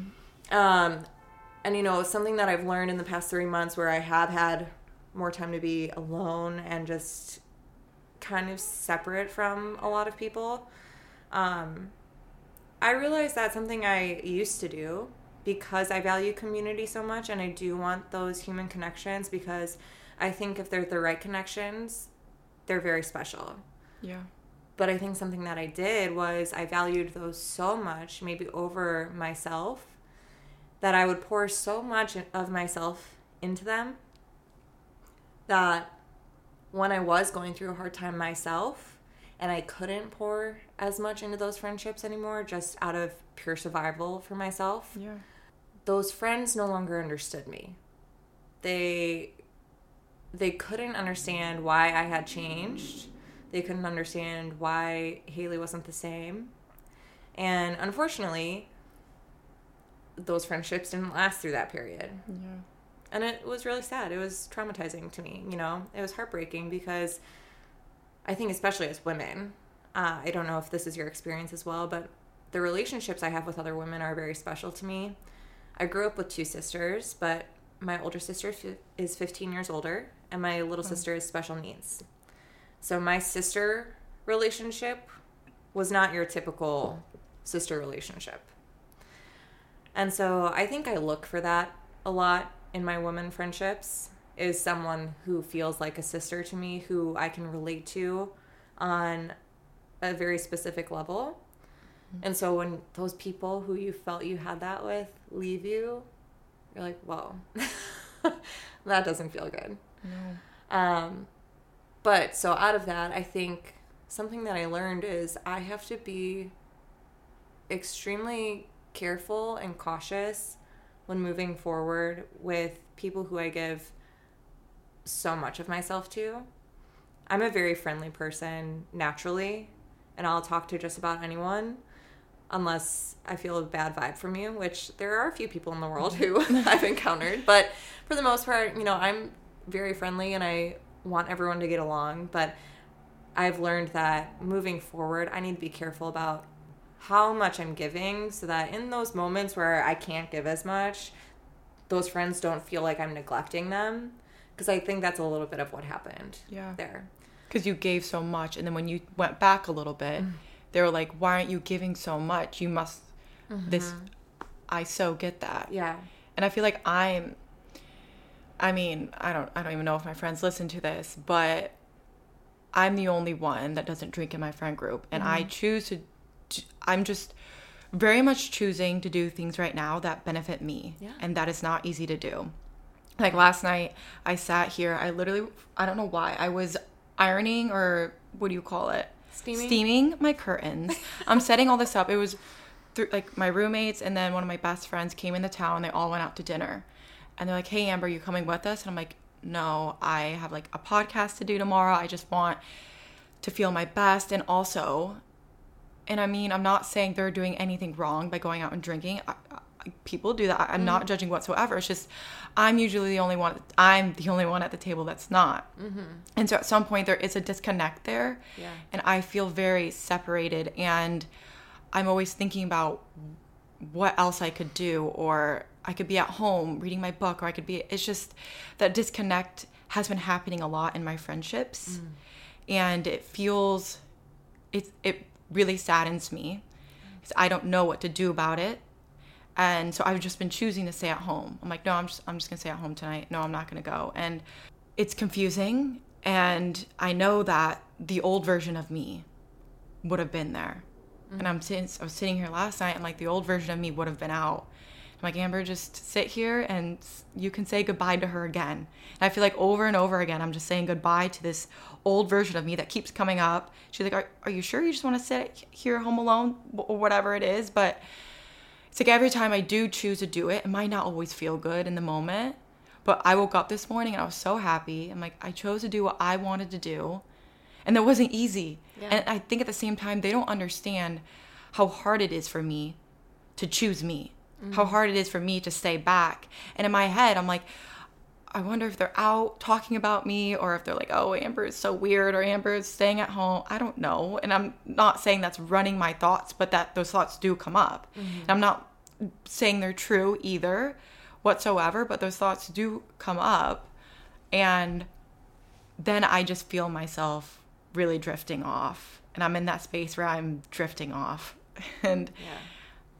Um, and, you know, something that I've learned in the past three months where I have had more time to be alone and just kind of separate from a lot of people Um, I realized that's something I used to do because I value community so much and I do want those human connections because I think if they're the right connections, they're very special. Yeah. But I think something that I did was I valued those so much, maybe over myself, that I would pour so much of myself into them that when I was going through a hard time myself and I couldn't pour as much into those friendships anymore just out of pure survival for myself, Yeah. those friends no longer understood me. They they couldn't understand why I had changed. They couldn't understand why Haleigh wasn't the same. And unfortunately, those friendships didn't last through that period. Yeah. And it was really sad. It was traumatizing to me, you know? It was heartbreaking because I think, especially as women, uh, I don't know if this is your experience as well, but the relationships I have with other women are very special to me. I grew up with two sisters, but my older sister fi- is 15 years older, and my little sister is special needs. So my sister relationship was not your typical sister relationship. And so I think I look for that a lot in my women friendships is someone who feels like a sister to me, who I can relate to on a very specific level. And so when those people who you felt you had that with leave you, you're like, whoa, [laughs] that doesn't feel good. No. Um, but so out of that, I think something that I learned is I have to be extremely careful and cautious when moving forward with people who I give so much of myself to. I'm a very friendly person naturally, and I'll talk to just about anyone unless I feel a bad vibe from you, which there are a few people in the world who [laughs] [laughs] I've encountered. But for the most part, you know, I'm very friendly and I want everyone to get along. But I've learned that moving forward, I need to be careful about how much I'm giving so that in those moments where I can't give as much, those friends don't feel like I'm neglecting them. Because I think that's a little bit of what happened Yeah. there. Because you gave so much, and then when you went back a little bit, Mm. they were like, "Why aren't you giving so much? You must." This, Mm-hmm. I so get that. Yeah. and i feel like i'm i mean i don't i don't even know if my friends listen to this but i'm the only one that doesn't drink in my friend group and i choose to i'm just very much choosing to do things right now that benefit me Yeah. and that is not easy to do. Like last night i sat here i literally i don't know why i was ironing or what do you call it? Steaming? steaming my curtains. [laughs] I'm setting all this up. It was through like my roommates and then one of my best friends came into town they all went out to dinner. And they're like hey amber you coming with us? And i'm like no i have like a podcast to do tomorrow. I just want to feel my best. And also and i mean i'm not saying they're doing anything wrong by going out and drinking. I, I, people do that. I'm not mm-hmm. judging whatsoever. It's just i'm usually the only one i'm the only one at the table that's not. Mm-hmm. And so at some point there is a disconnect there. Yeah. and i feel very separated. And i'm always thinking about what else i could do. Or i could be at home reading my book or i could be it's just that disconnect has been happening a lot in my friendships. Mm. And it feels it it really saddens me because i don't know what to do about it. And so i've just been choosing to stay at home. I'm like no i'm just i'm just gonna stay at home tonight. No i'm not gonna go. And it's confusing and i know that the old version of me would have been there. Mm-hmm. And i'm sitting i was sitting here last night and like the old version of me would have been out. I'm like amber just sit here and you can say goodbye to her again. And i feel like over and over again i'm just saying goodbye to this old version of me that keeps coming up she's like are, are you sure you just want to sit here home alone or whatever it is but it's like every time I do choose to do it, it might not always feel good in the moment. But I woke up this morning and I was so happy. I'm like, I chose to do what I wanted to do. And that wasn't easy. Yeah. And I think at the same time, they don't understand how hard it is for me to choose me, how mm-hmm. hard it is for me to stay back. And in my head, I'm like, I wonder if they're out talking about me or if they're like, oh, Amber is so weird or Amber is staying at home. I don't know. And I'm not saying that's running my thoughts, but that those thoughts do come up. And I'm not saying they're true either whatsoever, but those thoughts do come up. And then I just feel myself really drifting off. and I'm in that space where I'm drifting off [laughs] and Yeah.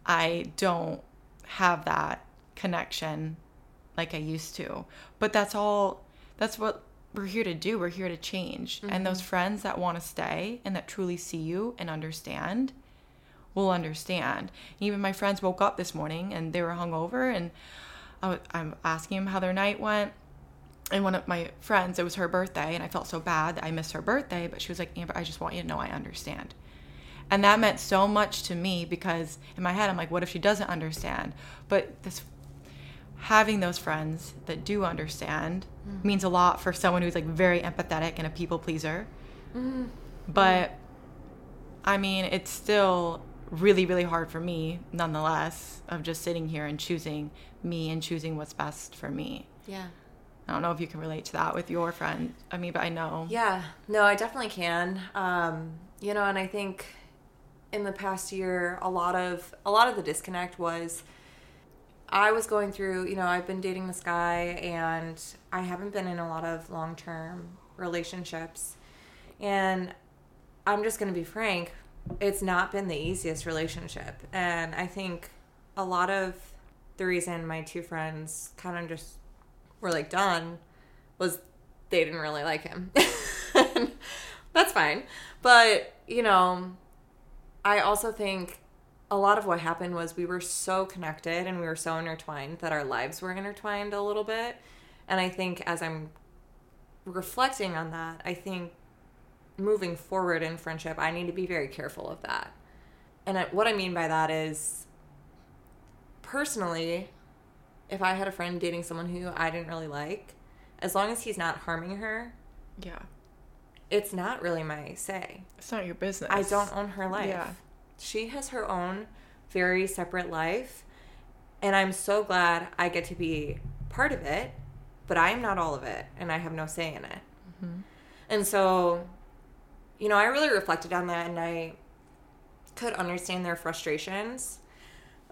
I don't have that connection like I used to. But that's all that's what we're here to do. We're here to change. And those mm-hmm. friends that want to stay and that truly see you and understand will understand. Even my friends woke up this morning and they were hungover and I was, I'm asking them how their night went. And one of my friends, it was her birthday, and I felt so bad that I missed her birthday, but she was like, Amber, I just want you to know I understand. And that meant so much to me because in my head, I'm like, what if she doesn't understand? But this having those friends that do understand means a lot for someone who's like very empathetic and a people pleaser. But I mean, it's still really, really hard for me, nonetheless, of just sitting here and choosing me and choosing what's best for me. Yeah. I don't know if you can relate to that with your friend. I mean, but I know. Yeah, no, I definitely can. Um, you know, and I think in the past year, a lot of a lot of the disconnect was I was going through. You know, I've been dating this guy, and I haven't been in a lot of long term relationships, and I'm just going to be frank. It's not been the easiest relationship, and I think a lot of the reason my two friends kind of just were like done was they didn't really like him. [laughs] That's fine. But, you know, I also think a lot of what happened was we were so connected and we were so intertwined that our lives were intertwined a little bit. And I think as I'm reflecting on that, I think moving forward in friendship, I need to be very careful of that. And what I mean by that is personally, if I had a friend dating someone who I didn't really like, as long as he's not harming her, Yeah. it's not really my say. It's not your business. I don't own her life. Yeah. She has her own very separate life, and I'm so glad I get to be part of it, but I am not all of it, and I have no say in it. Mm-hmm. And so, you know, I really reflected on that, and I could understand their frustrations.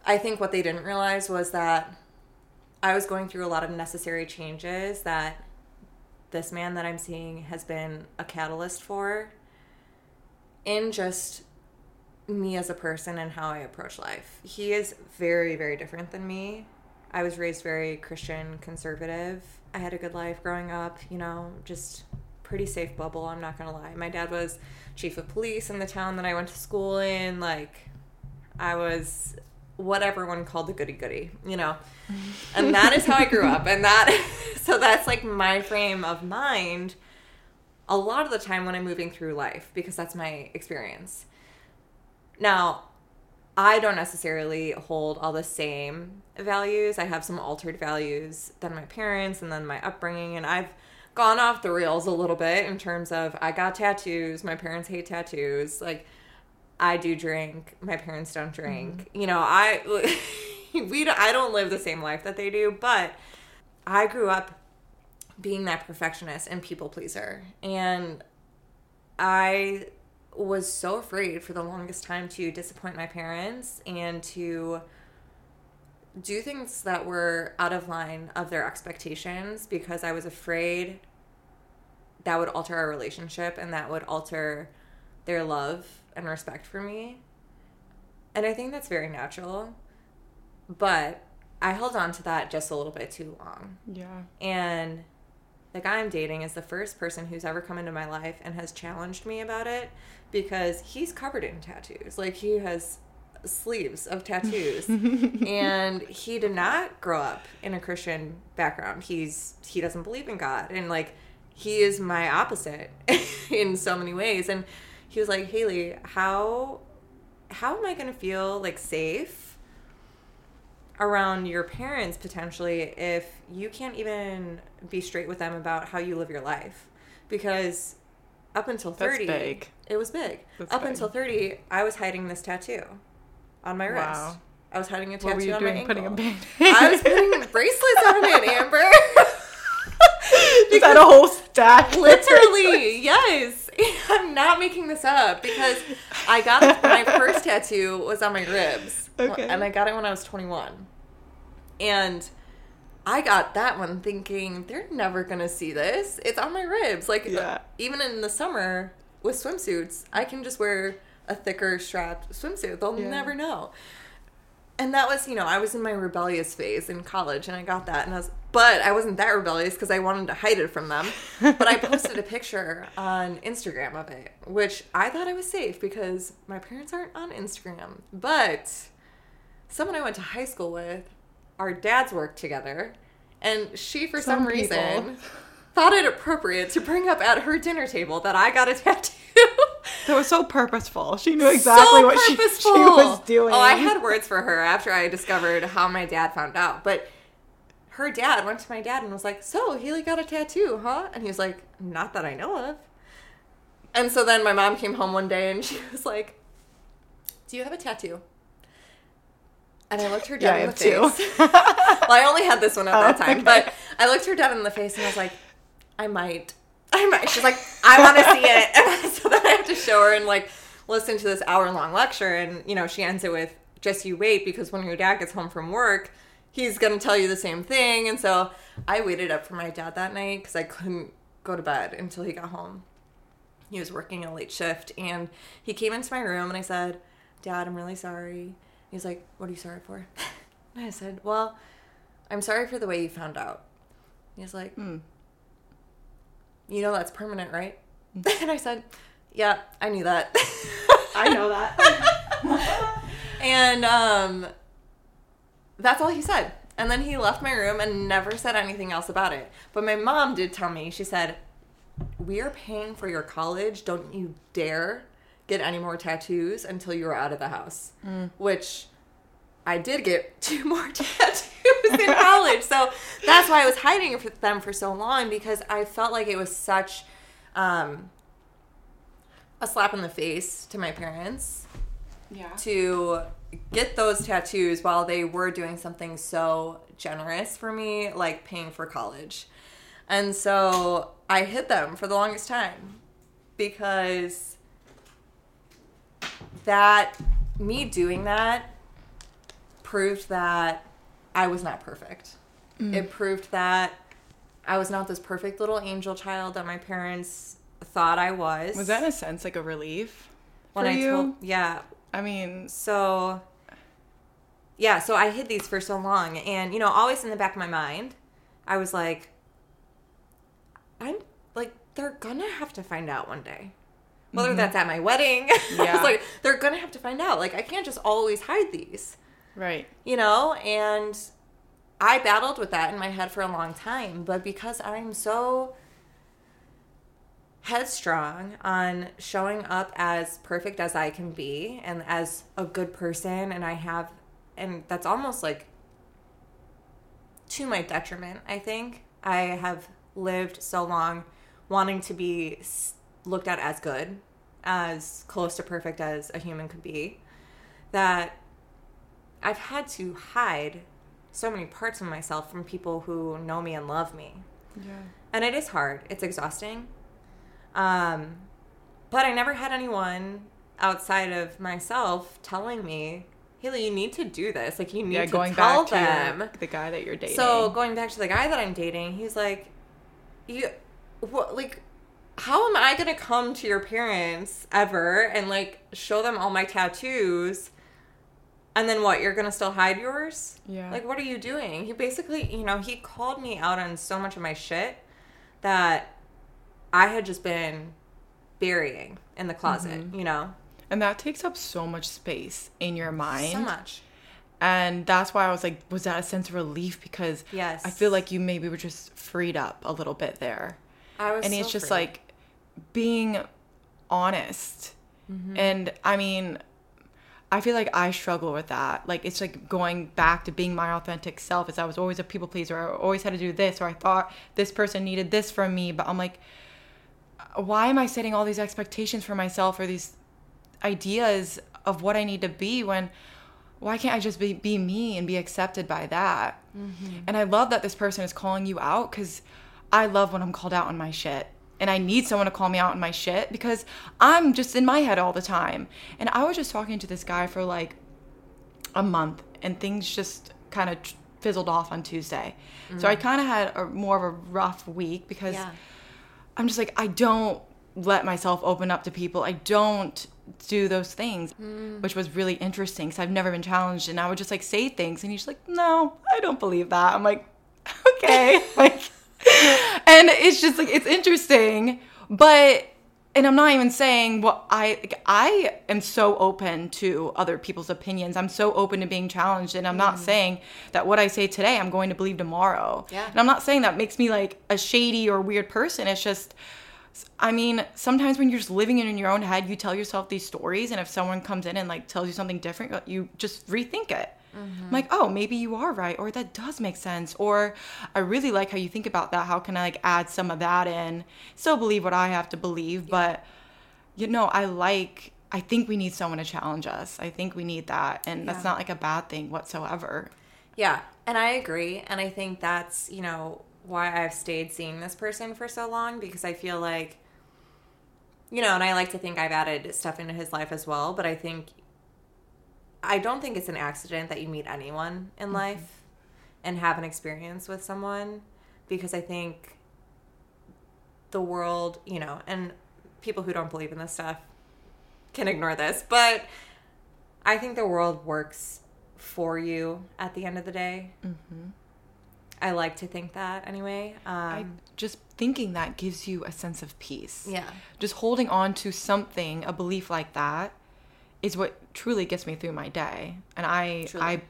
I think what they didn't realize was that I was going through a lot of necessary changes that this man that I'm seeing has been a catalyst for in just me as a person and how I approach life. He is very, very different than me. I was raised very Christian conservative. I had a good life growing up, you know, just pretty safe bubble, I'm not gonna lie. My dad was chief of police in the town that I went to school in. Like, I was what everyone called the goody goody, you know. [laughs] And that is how I grew up. And that, [laughs] so that's like my frame of mind a lot of the time when I'm moving through life because that's my experience. Now, I don't necessarily hold all the same values. I have some altered values than my parents and then my upbringing. And I've gone off the rails a little bit in terms of I got tattoos. My parents hate tattoos. Like, I do drink. My parents don't mm-hmm. drink. You know, I [laughs] we don't, I don't live the same life that they do, but I grew up being that perfectionist and people pleaser. And I was so afraid for the longest time to disappoint my parents and to do things that were out of line of their expectations because I was afraid that would alter our relationship and that would alter their love and respect for me. And I think that's very natural. But I held on to that just a little bit too long. Yeah. And the guy I'm dating is the first person who's ever come into my life and has challenged me about it because he's covered in tattoos. Like he has sleeves of tattoos. [laughs] and he did not grow up in a Christian background. He's he doesn't believe in God and like he is my opposite [laughs] in so many ways and he was like, "Haleigh, how how am I going to feel like safe around your parents potentially if you can't even be straight with them about how you live your life because up until That's 30 big. it was big That's up big. until 30 i was hiding this tattoo on my wrist Wow. i was hiding a tattoo What were you on my doing? Putting a band i was [laughs] putting bracelets on it amber [laughs] Is that a whole stack? [laughs] Literally, yes. I'm not making this up because I got my first tattoo was on my ribs. Okay. And I got it when I was 21. And I got that one thinking they're never going to see this. It's on my ribs. Like Yeah. even in the summer, with swimsuits, I can just wear a thicker strapped swimsuit. They'll Yeah. never know. And that was, you know, I was in my rebellious phase in college and I got that and I was but I wasn't that rebellious because I wanted to hide it from them. But I posted a [laughs] picture on Instagram of it, which I thought I was safe because my parents aren't on Instagram. But someone I went to high school with, our dads worked together, and she for some, Some reason thought it appropriate to bring up at her dinner table that I got a [laughs] tattoo. That was so purposeful. She knew exactly so what she, she was doing. Oh, I had words for her after I discovered how my dad found out. But her dad went to my dad and was like, "So Haleigh got a tattoo, huh?" And he was like, "Not that I know of." And so then my mom came home one day and she was like, "Do you have a tattoo?" And I looked her Yeah, dead I in the face. [laughs] well, I only had this one at that Oh, time, okay. but I looked her dead in the face and I was like, "I might." I might. She's like, I want to see it. And [laughs] [laughs] so then I have to show her and like listen to this hour long lecture. And, you know, she ends it with, just you wait because when your dad gets home from work, he's going to tell you the same thing. And so I waited up for my dad that night because I couldn't go to bed until he got home. He was working a late shift and he came into my room and I said, Dad, I'm really sorry. He's like, What are you sorry for? [laughs] And I said, Well, I'm sorry for the way you found out. He's like, Hmm. you know that's permanent, right? [laughs] And I said, yeah, I knew that. [laughs] I know that. and um, that's all he said. And then he left my room and never said anything else about it. But my mom did tell me, she said, we are paying for your college. Don't you dare get any more tattoos until you were out of the house. Which I did get [laughs] two more tattoos in college. So that's why I was hiding them for so long because I felt like it was such um, a slap in the face to my parents yeah. to get those tattoos while they were doing something so generous for me, like paying for college. And so I hid them for the longest time because that, me doing that, proved that I was not perfect. Mm. It proved that I was not this perfect little angel child that my parents thought I was. Was that in a sense like a relief when for I you? told? Yeah, I mean, so yeah so i hid these for so long and you know always in the back of my mind i was like i'm like they're gonna have to find out one day whether mm-hmm. that's at my wedding [laughs] Yeah. like they're gonna have to find out. Like i can't just always hide these. Right. you know? And i battled with that in my head for a long time but because i'm so headstrong on showing up as perfect as i can be and as a good person and i have and that's almost like to my detriment i think. I have lived so long wanting to be looked at as good as close to perfect as a human could be that I've had to hide so many parts of myself from people who know me and love me. Yeah. And it is hard. It's exhausting. Um, but I never had anyone outside of myself telling me, Haleigh, you need to do this. Like, you need Yeah, to going tell back to them. the guy that you're dating. So going back to the guy that I'm dating, he's like, you, what, like, how am I gonna come to your parents ever and like show them all my tattoos, and then what? You're gonna still hide yours? Yeah. Like, what are you doing? He basically, you know, he called me out on so much of my shit that I had just been burying in the closet. Mm-hmm. You know, and that takes up so much space in your mind. so much. And that's why I was like, was that a sense of relief? Because Yes. I feel like you maybe were just freed up a little bit there. I was, and so it's just free. like being honest. Mm-hmm. And I mean, I feel like I struggle with that. Like it's like going back to being my authentic self. Is I was always a people pleaser. I always had to do this, or I thought this person needed this from me. But I'm like, why am I setting all these expectations for myself or these ideas of what I need to be when why can't I just be, be me and be accepted by that? And I love that this person is calling you out because I love when I'm called out on my shit. And I need someone to call me out on my shit because I'm just in my head all the time. And I was just talking to this guy for like a month and things just kind of fizzled off on Tuesday. So I kind of had a more of a rough week because yeah. I'm just like, I don't let myself open up to people. I don't do those things, Mm. which was really interesting because I've never been challenged. And I would just like say things, and he's like, "No, I don't believe that." I'm like, [laughs] "Okay," [laughs] like, and it's just like it's interesting, but. And I'm not even saying what I like, I am so open to other people's opinions. I'm so open to being challenged, and I'm not mm. saying that what I say today I'm going to believe tomorrow. Yeah. And I'm not saying that makes me like a shady or weird person. It's just I mean, sometimes when you're just living it in your own head, you tell yourself these stories, and if someone comes in and like tells you something different, you just rethink it. Mm-hmm. I'm like, oh, maybe you are right, or that does make sense, or I really like how you think about that. How can I like add some of that in? Still believe what I have to believe, but you know, I like. I think we need someone to challenge us. I think we need that, and that's not like a bad thing whatsoever. Yeah, and I agree. And I think that's, you know, why I've stayed seeing this person for so long because I feel like, you know, and I like to think I've added stuff into his life as well. But I think, I don't think it's an accident that you meet anyone in life and have an experience with someone because I think the world, you know, and people who don't believe in this stuff can ignore this, but I think the world works for you at the end of the day. Mm-hmm. I like to think that anyway. Um, I just thinking that gives you a sense of peace. yeah. Just holding on to something, a belief like that, is what truly gets me through my day. And I Truly. I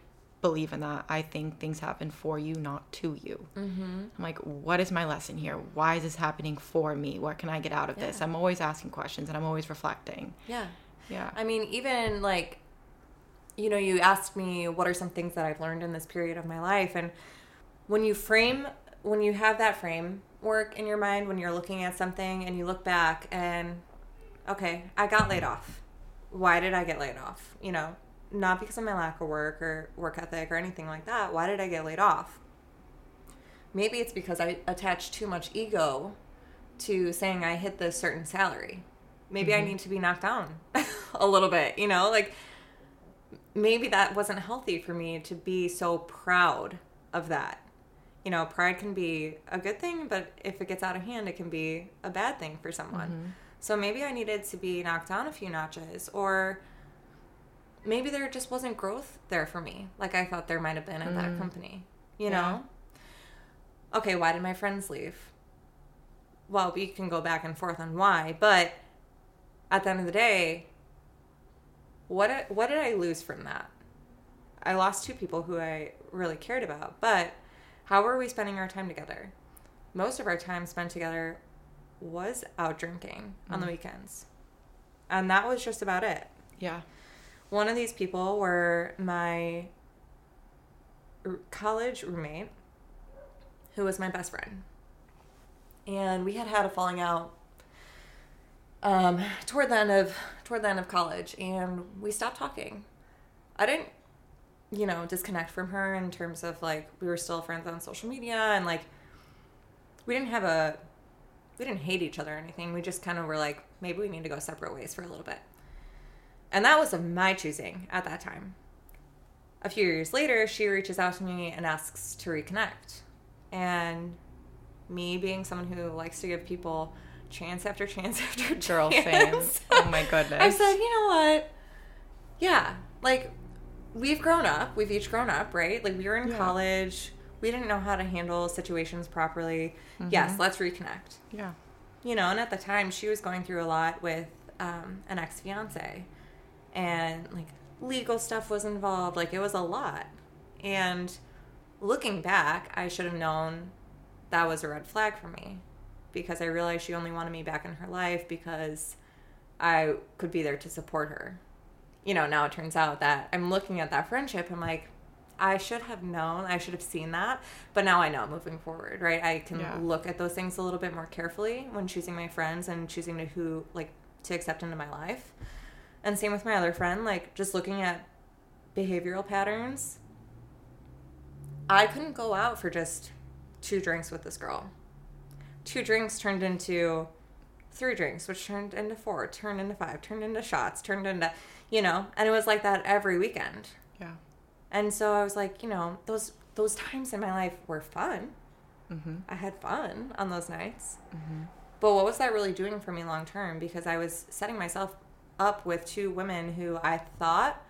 believe in that. I think things happen for you, not to you. Mm-hmm. I'm like, what is my lesson here? Why is this happening for me? What can I get out of this? I'm always asking questions and I'm always reflecting. Yeah. Yeah. I mean, even like, you know, you asked me what are some things that I've learned in this period of my life. And when you frame, when you have that framework in your mind, when you're looking at something and you look back and, okay, I got laid off. Why did I get laid off? You know, not because of my lack of work or work ethic or anything like that. Why did I get laid off? Maybe it's because I attached too much ego to saying I hit this certain salary. Maybe I mm-hmm. need to be knocked down [laughs] a little bit, you know? Like maybe that wasn't healthy for me to be so proud of that. You know, pride can be a good thing, but if it gets out of hand, it can be a bad thing for someone. Mm-hmm. So maybe I needed to be knocked down a few notches or maybe there just wasn't growth there for me like I thought there might have been at that mm. company. You Yeah. know? Okay, why did my friends leave? Well, we can go back and forth on why, but at the end of the day, what what did I lose from that? I lost two people who I really cared about, but how were we spending our time together? Most of our time spent together was out drinking on the weekends. And that was just about it. yeah. One of these people were my r- college roommate, who was my best friend. And we had had a falling out um, toward the end of toward the end of college, and we stopped talking. I didn't, you know, disconnect from her in terms of like we were still friends on social media, and like we didn't have a we didn't hate each other or anything. We just kind of were like maybe we need to go separate ways for a little bit. And that was of my choosing at that time. A few years later, she reaches out to me and asks to reconnect. And me being someone who likes to give people chance after chance [laughs] after Girl, chance. Oh my [laughs] goodness. I said, you know what? Yeah, like we've grown up. We've each grown up, right? Like we were in Yeah. college. We didn't know how to handle situations properly. Yes, let's reconnect Yeah. you know, and at the time she was going through a lot with um, an ex fiance, and like legal stuff was involved. Like it was a lot. And looking back, I should have known that was a red flag for me because I realized she only wanted me back in her life because I could be there to support her. You know, now it turns out that I'm looking at that friendship. I'm like, I should have known. I should have seen that. But now I know moving forward, right? I can Yeah. look at those things a little bit more carefully when choosing my friends and choosing to who like to accept into my life. And same with my other friend, like just looking at behavioral patterns. I couldn't go out for just two drinks with this girl. Two drinks turned into three drinks, which turned into four, turned into five, turned into shots, turned into, you know, and it was like that every weekend. And so I was like, you know, those those times in my life were fun. I had fun on those nights. But what was that really doing for me long term? Because I was setting myself up with two women who I thought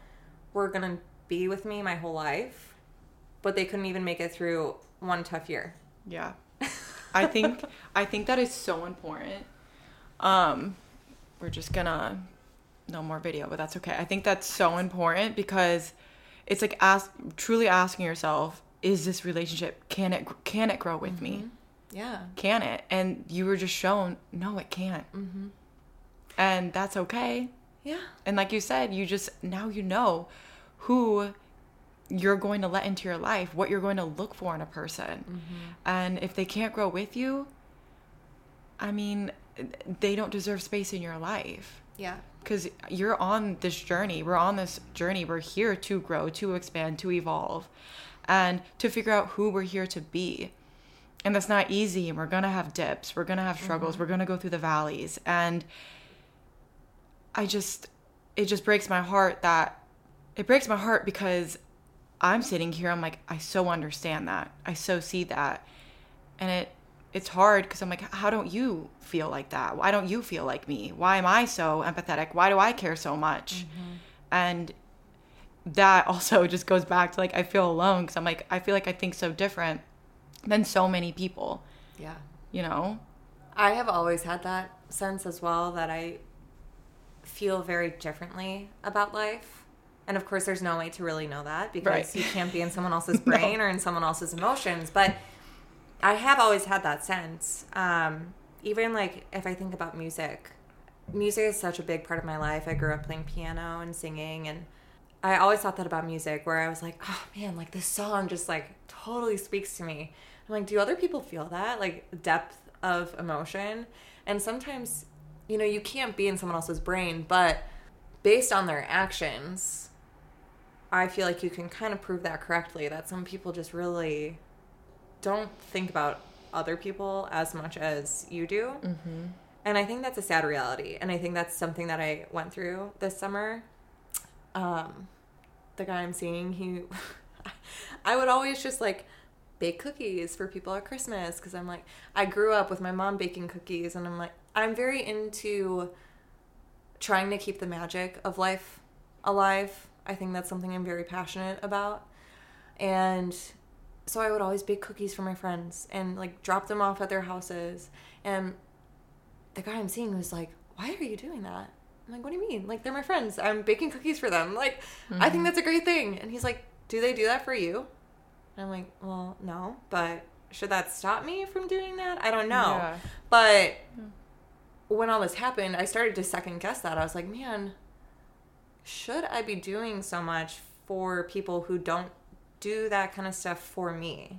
were going to be with me my whole life, but they couldn't even make it through one tough year. Yeah. I think [laughs] I think that is so important. Um we're just gonna no more video, but that's okay. I think that's so important because it's like ask truly asking yourself, is this relationship can it can it grow with me? Mm-hmm. Yeah. Can it? And you were just shown no, it can't. Mm-hmm. And that's okay. Yeah. And like you said, you just now you know who you're going to let into your life, what you're going to look for in a person. Mm-hmm. And if they can't grow with you, I mean, they don't deserve space in your life Yeah. Because you're on this journey. We're on this journey. We're here to grow, to expand, to evolve, and to figure out who we're here to be. And that's not easy. And we're going to have dips. We're going to have struggles. Mm-hmm. We're going to go through the valleys. And I just, it just breaks my heart that it breaks my heart because I'm sitting here. I'm like, I so understand that. I so see that. And it, it's hard because I'm like, how don't you feel like that? Why don't you feel like me? Why am I so empathetic? Why do I care so much? Mm-hmm. And that [laughs] also just goes back to like, I feel alone because I'm like, I feel like I think so different than so many people, Yeah. you know? I have always had that sense as well that I feel very differently about life. And of course, there's no way to really know that because Right. you can't be in someone [laughs] else's brain or in someone else's emotions. But I have always had that sense. Um, even like if I think about music, music is such a big part of my life. I grew up playing piano and singing, and I always thought that about music where I was like, oh man, like this song just like totally speaks to me. I'm like, do other people feel that? Like depth of emotion? And sometimes, you know, you can't be in someone else's brain, but based on their actions, I feel like you can kind of prove that correctly that some people just really don't think about other people as much as you do. Mm-hmm. And I think that's a sad reality. And I think that's something that I went through this summer. Um, the guy I'm seeing, he, [laughs] I would always just like bake cookies for people at Christmas because I'm like, I grew up with my mom baking cookies, and I'm like, I'm very into trying to keep the magic of life alive. I think that's something I'm very passionate about. And so I would always bake cookies for my friends and like drop them off at their houses. And the guy I'm seeing was like, Why are you doing that? I'm like, What do you mean? Like, they're my friends. I'm baking cookies for them. Like, I think mm-hmm. that's a great thing. And he's like, Do they do that for you? And I'm like, Well, no, but should that stop me from doing that? I don't know. Yeah. But hmm. when all this happened, I started to second guess that. I was like, man, should I be doing so much for people who don't do that kind of stuff for me?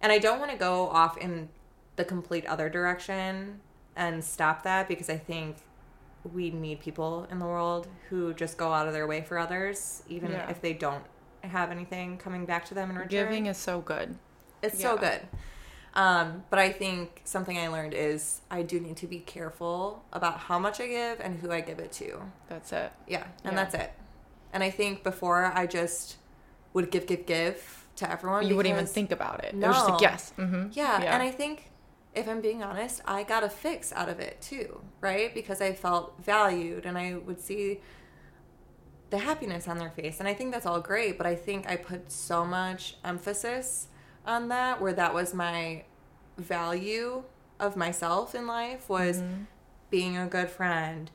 And I don't want to go off in the complete other direction and stop that because I think we need people in the world who just go out of their way for others, even Yeah. if they don't have anything coming back to them in return. Giving is so good. It's so good. Um, but I think something I learned is I do need to be careful about how much I give and who I give it to. That's it. Yeah, and Yeah. that's it. And I think before I just would give, give, give to everyone. You wouldn't even think about it. It was just like, No. yes. Mm-hmm. Yeah, and I think if I'm being honest, I got a fix out of it too, right? Because I felt valued and I would see the happiness on their face. And I think that's all great, but I think I put so much emphasis on that where that was my value of myself in life was being a good friend,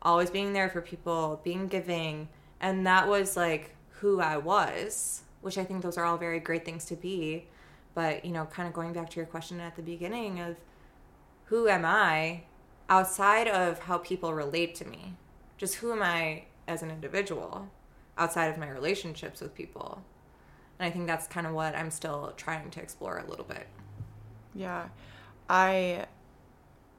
always being there for people, being giving, and that was like who I was, which I think those are all very great things to be. But, you know, kind of going back to your question at the beginning of who am I outside of how people relate to me? Just who am I as an individual outside of my relationships with people? And I think that's kind of what I'm still trying to explore a little bit. Yeah. I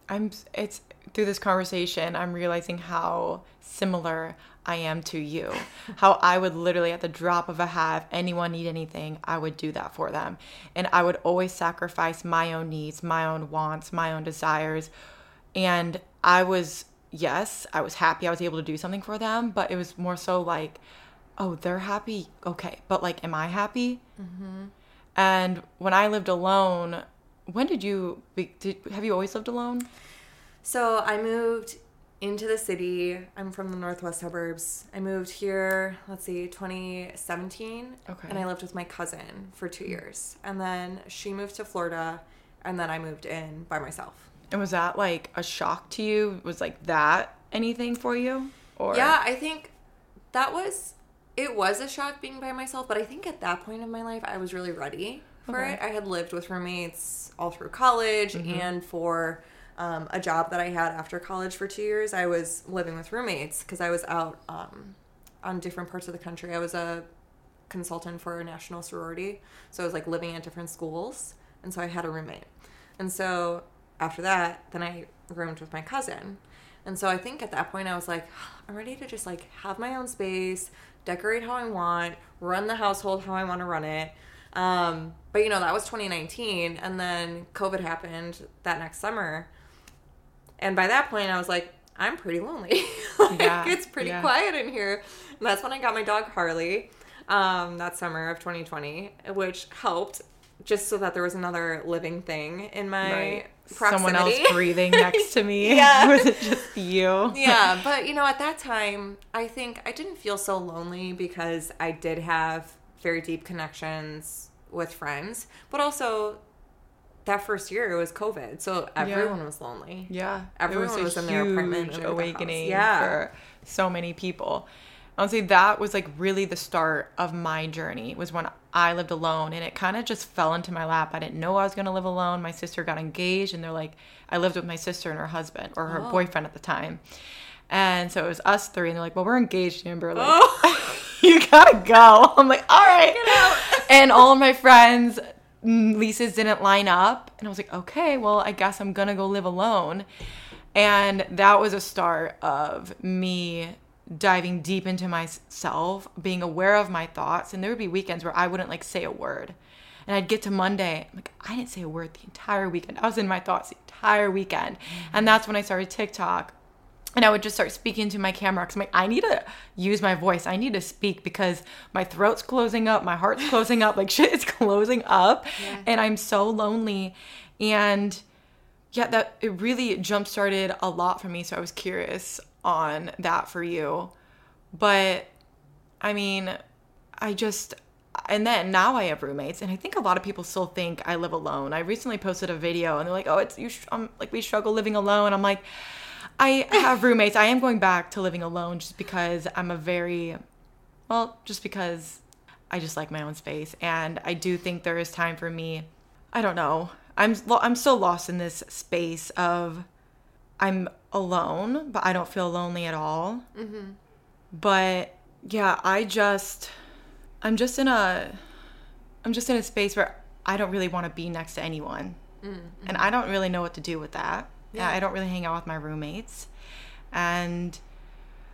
I'm it's through this conversation I'm realizing how similar I am to you. [laughs] how I would literally at the drop of a hat, if anyone need anything, I would do that for them. And I would always sacrifice my own needs, my own wants, my own desires. And I was yes, I was happy I was able to do something for them, but it was more so like, oh, they're happy. Okay. But like am I happy? Mm-hmm. And when I lived alone, when did you be, did, have you always lived alone? So I moved into the city. I'm from the northwest suburbs. I moved here, let's see, 2017. Okay. And I lived with my cousin for two mm-hmm. years. And then she moved to Florida, and then I moved in by myself. And was that like a shock to you? Was like that anything for you? Or Yeah, I think that was it was a shock being by myself, but I think at that point in my life I was really ready for Okay. it. I had lived with roommates all through college and for um, a job that I had after college for two years. I was living with roommates because I was out um, on different parts of the country. I was a consultant for a national sorority, so I was like living at different schools, and so I had a roommate. And so after that, then I roomed with my cousin. And so I think at that point I was like, I'm ready to just like have my own space, decorate how I want, run the household how I want to run it. Um, but you know, that was 2019 and then COVID happened that next summer. And by that point I was like, I'm pretty lonely. [laughs] like, Yeah, it's pretty yeah. quiet in here. And that's when I got my dog Harley um, that summer of 2020, which helped just so that there was another living thing in my right. proximity. someone else breathing next to [laughs] me. Yeah. [laughs] was it just you? yeah, but you know, at that time, I think I didn't feel so lonely because I did have very deep connections with friends, but also that first year it was COVID, so everyone was lonely. Yeah, Everyone was in their apartment in awakening Yeah. for so many people. Honestly, that was like really the start of my journey. Was when I lived alone, and it kind of just fell into my lap. I didn't know I was going to live alone. My sister got engaged, and they're like, I lived with my sister and her husband or her Oh. boyfriend at the time, and so it was us three. And they're like, Well, we're engaged, Amber. Like, Oh, [laughs] [laughs] you gotta go. [laughs] I'm like, all right. [laughs] and all of my friends' mm, leases didn't line up. And I was like, okay, well, I guess I'm gonna go live alone. And that was a start of me diving deep into myself, being aware of my thoughts. And there would be weekends where I wouldn't like say a word. And I'd get to Monday, I'm like, I didn't say a word the entire weekend. I was in my thoughts the entire weekend. And that's when I started TikTok and I would just start speaking to my camera because I'm like, I need to use my voice. I need to speak because my throat's closing up, my heart's closing up, like [laughs] shit is closing up, and I'm so lonely. And yeah, that it really jump started a lot for me. So I was curious on that for you, but I mean, I just and then now I have roommates, and I think a lot of people still think I live alone. I recently posted a video, and they're like, "Oh, it's you." Sh- I'm like, we struggle living alone. I'm like, I have roommates. I am going back to living alone just because I'm a very, well, just because I just like my own space, and I do think there is time for me. I don't know. I'm I'm still lost in this space of I'm alone, but I don't feel lonely at all. Mm-hmm. But yeah, I just I'm just in a I'm just in a space where I don't really want to be next to anyone. Mm, and mm-hmm. I don't really know what to do with that. Yeah. I don't really hang out with my roommates. And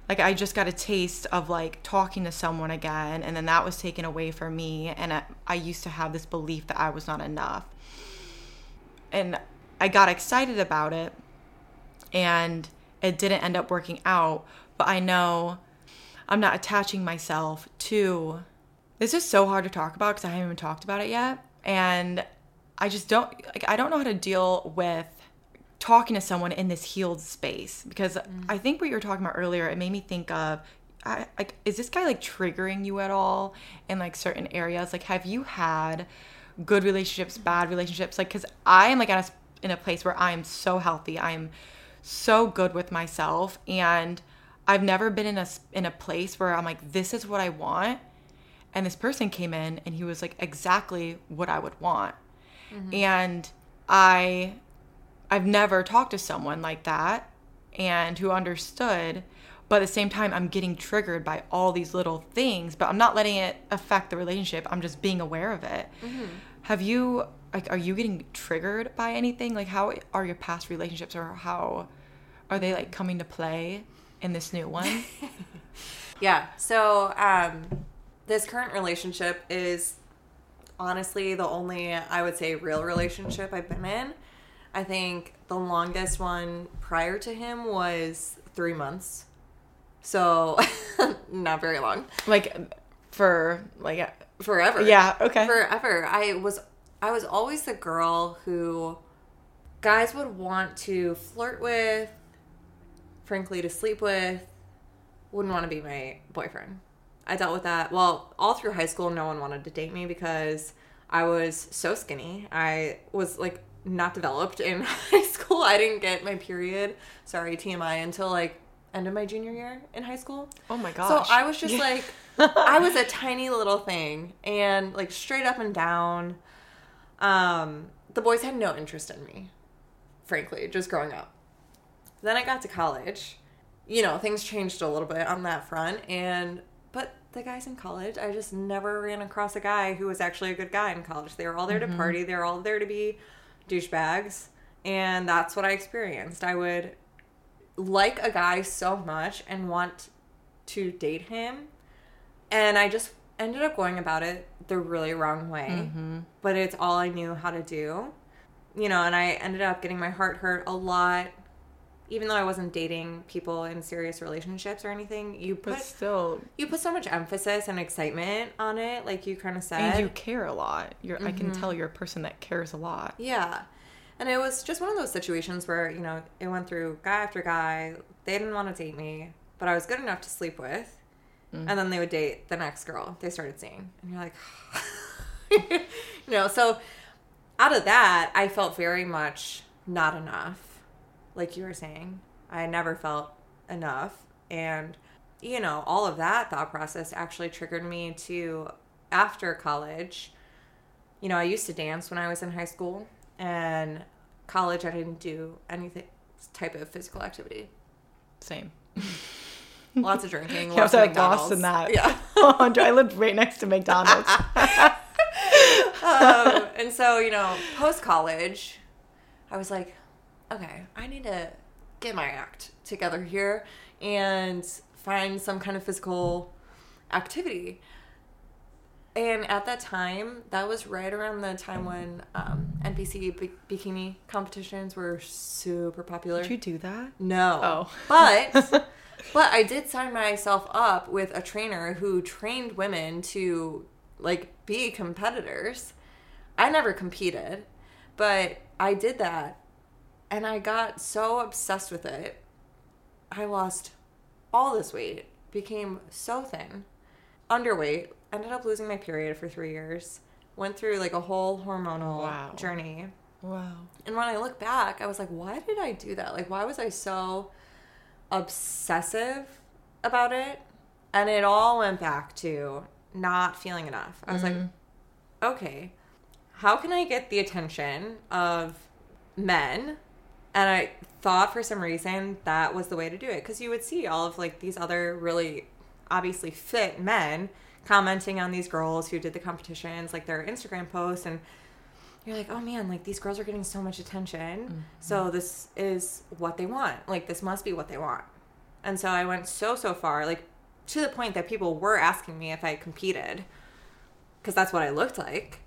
like I just got a taste of like talking to someone again and then that was taken away from me and I, I used to have this belief that I was not enough. And I got excited about it and it didn't end up working out, but I know I'm not attaching myself to this is so hard to talk about because I haven't even talked about it yet. And I just don't like I don't know how to deal with talking to someone in this healed space because mm. I think what you were talking about earlier, it made me think of I, like is this guy like triggering you at all in like certain areas? Like have you had good relationships, mm. bad relationships? Like cuz I am like at a, in a place where I am so healthy. I am so good with myself and I've never been in a in a place where I'm like this is what I want and this person came in and he was like exactly what I would want. Mm-hmm. And I I've never talked to someone like that and who understood, but at the same time I'm getting triggered by all these little things, but I'm not letting it affect the relationship. I'm just being aware of it. Have you like are you getting triggered by anything? Like how are your past relationships or how are they like coming to play in this new one? [laughs] Yeah. So, um, this current relationship is honestly the only, I would say, real relationship I've been in. I think the longest one prior to him was three months. So, [laughs] not very long. like for like Forever. Yeah, okay. Forever. I was I was always the girl who guys would want to flirt with, frankly, to sleep with, wouldn't want to be my boyfriend. I dealt with that. Well, all through high school, no one wanted to date me because I was so skinny. I was like not developed in [laughs] high school. I didn't get my period, sorry, TMI, until like end of my junior year in high school. Oh my gosh. So. I was just like, I was a tiny little thing and like straight up and down. Um, the boys had no interest in me, frankly, just growing up. Then I got to college. You know, things changed a little bit on that front. And, but the guys in college, I just never ran across a guy who was actually a good guy in college. They were all there to party, they were all there to be douchebags. And that's what I experienced. I would like a guy so much and want to date him. And I just ended up going about it the really wrong way. Mm-hmm. But it's all I knew how to do. You know, and I ended up getting my heart hurt a lot. Even though I wasn't dating people in serious relationships or anything, you but put still, you put so much emphasis and excitement on it, like you kind of said. and you care a lot. You're. I can mm-hmm. tell you're a person that cares a lot. Yeah. And it was just one of those situations where, you know, it went through guy after guy. They didn't want to date me, but I was good enough to sleep with. Mm. And then they would date the next girl they started seeing. And you're like, [laughs] you know, so out of that, I felt very much not enough. Like you were saying, I never felt enough. And, you know, all of that thought process actually triggered me to after college you know, I used to dance when I was in high school, and college I didn't do anything type of physical activity. Same. [laughs] Lots of drinking. [laughs] I lots was of like lost in that. Yeah. [laughs] I lived right next to McDonald's. um, and so you know, post college, I was like, okay, I need to get my act together here and find some kind of physical activity. And at that time, that was right around the time when um, NPC bi- bikini competitions were super popular. Did you do that? No. Oh. But [laughs] but I did sign myself up with a trainer who trained women to like be competitors. I never competed, but I did that and I got so obsessed with it. I lost all this weight, became so thin, underweight, ended up losing my period for 3 years. Went through like a whole hormonal Wow. journey. Wow. And when I look back, I was like, why did I do that? Like, why was I so obsessive about it? And it all went back to not feeling enough. I was like, mm-hmm. okay, how can I get the attention of men? And I thought for some reason that was the way to do it because you would see all of like these other really obviously fit men commenting on these girls who did the competitions, like their Instagram posts and you're like, oh man, like these girls are getting so much attention. Mm-hmm. So this is what they want. Like this must be what they want. And so I went so so far, like to the point that people were asking me if I competed, because that's what I looked like.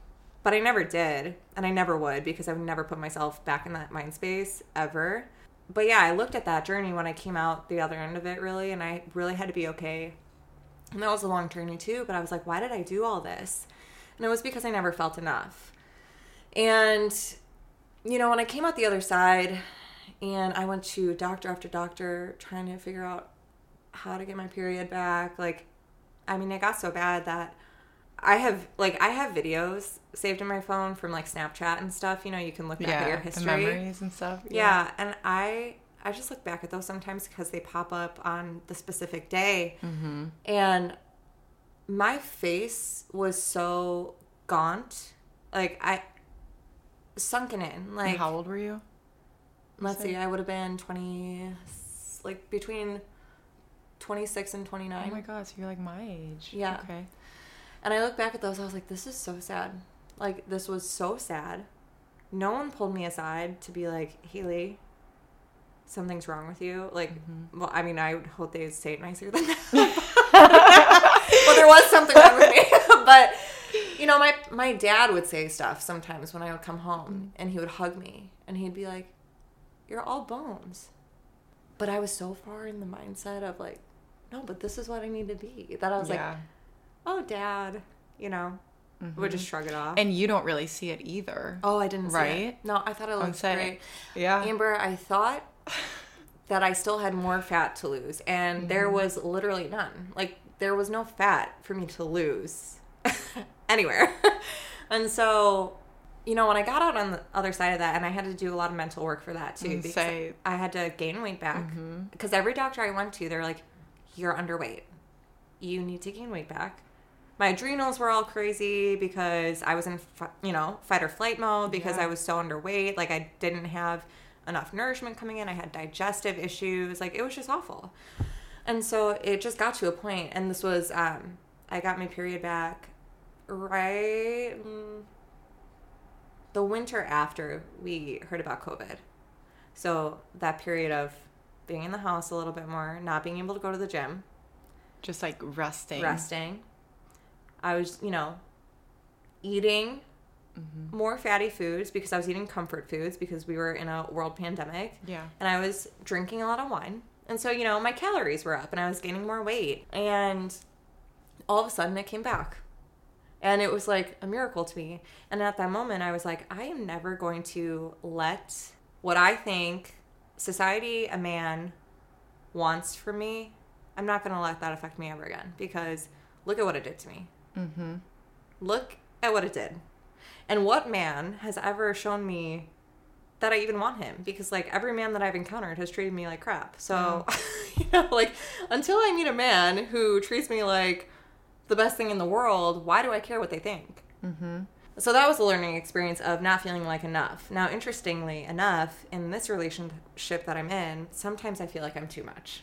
But I never did, and I never would because I would never put myself back in that mind space ever. But yeah, I looked at that journey when I came out the other end of it, really, and I really had to be okay. And that was a long journey too, but I was like, why did I do all this? And it was because I never felt enough. And, you know, when I came out the other side and I went to doctor after doctor trying to figure out how to get my period back, like, I mean, it got so bad that I have, like, I have videos saved in my phone from, like, Snapchat and stuff. You know, you can look back at your history. memories and stuff. Yeah, and I I just look back at those sometimes because they pop up on the specific day, Mm-hmm. and my face was so gaunt, like I sunken in. And Like how old were you? let's see, I would have been twenty, like between twenty six and twenty nine. Oh my gosh, so you're like my age. Yeah. Okay. And I look back at those, I was like, this is so sad. Like, this was so sad. No one pulled me aside to be like, Haleigh, something's wrong with you. Like, mm-hmm. well, I mean, I would hope they'd say it nicer than that. [laughs] well, there was something wrong with me. [laughs] but, you know, my, my dad would say stuff sometimes when I would come home mm. and he would hug me and he'd be like, you're all bones. But I was so far in the mindset of like, no, but this is what I need to be that I was like, yeah. Oh dad you know would just shrug it off. And you don't really see it either. oh, I didn't see Right? No, I thought it looked great. Yeah. Amber, I thought [laughs] that I still had more fat to lose, and there Mm-hmm. was literally none. Like there was no fat for me to lose [laughs] anywhere. [laughs] and so, you know, when I got out on the other side of that, and I had to do a lot of mental work for that too, Mm, because say- Mm-hmm. I had to gain weight back. Because every doctor I went to, they're like, "You're underweight. You need to gain weight back." My adrenals were all crazy because I was in, you know, fight or flight mode because Yeah. I was so underweight. Like I didn't have enough nourishment coming in. I had digestive issues. Like it was just awful. And so it just got to a point, and this was, um, I got my period back right mm, the winter after we heard about COVID. So that period of being in the house a little bit more, not being able to go to the gym, Just like resting. resting. I was, you know, eating mm-hmm. more fatty foods because I was eating comfort foods because we were in a world pandemic. Yeah. And I was drinking a lot of wine. And so, you know, my calories were up and I was gaining more weight. And all of a sudden it came back. And it was like a miracle to me. And at that moment, I was like, I am never going to let what I think society, a man, wants from me, I'm not going to let that affect me ever again because look at what it did to me. Mm-hmm. Look at what it did. And what man has ever shown me that I even want him? Because like every man that I've encountered has treated me like crap. So, [laughs] you know, like until I meet a man who treats me like the best thing in the world, why do I care what they think? Mm-hmm. So that was a learning experience of not feeling like enough. Now, interestingly enough, in this relationship that I'm in, sometimes I feel like I'm too much.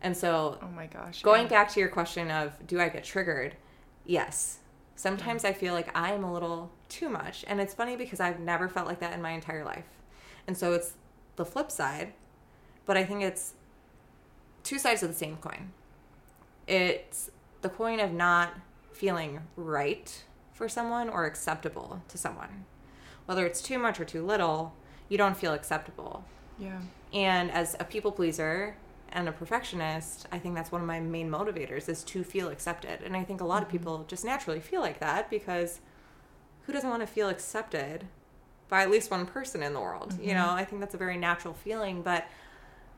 And so Oh my gosh. Going yeah. back to your question of do I get triggered? Yes. Sometimes I feel like I am a little too much. And it's funny because I've never felt like that in my entire life. And so it's the flip side, but I think it's two sides of the same coin. It's the point of not feeling right for someone or acceptable to someone. Whether it's too much or too little, you don't feel acceptable. Yeah. And as a people pleaser and a perfectionist, I think that's one of my main motivators is to feel accepted. And I think a lot of people just naturally feel like that because who doesn't want to feel accepted by at least one person in the world? You know, I think that's a very natural feeling, but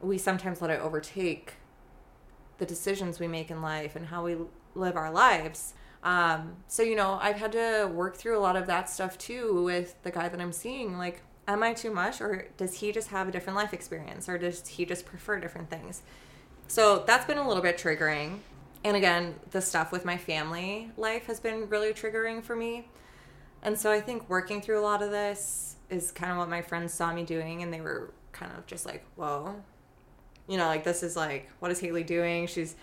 we sometimes let it overtake the decisions we make in life and how we live our lives. Um, so, you know, I've had to work through a lot of that stuff too with the guy that I'm seeing. Like, am I too much, or does he just have a different life experience, or does he just prefer different things? So, that's been a little bit triggering. And again, the stuff with my family life has been really triggering for me. And so, I think working through a lot of this is kind of what my friends saw me doing, and they were kind of just like, whoa. You know, like, this is like, what is Haleigh doing? She's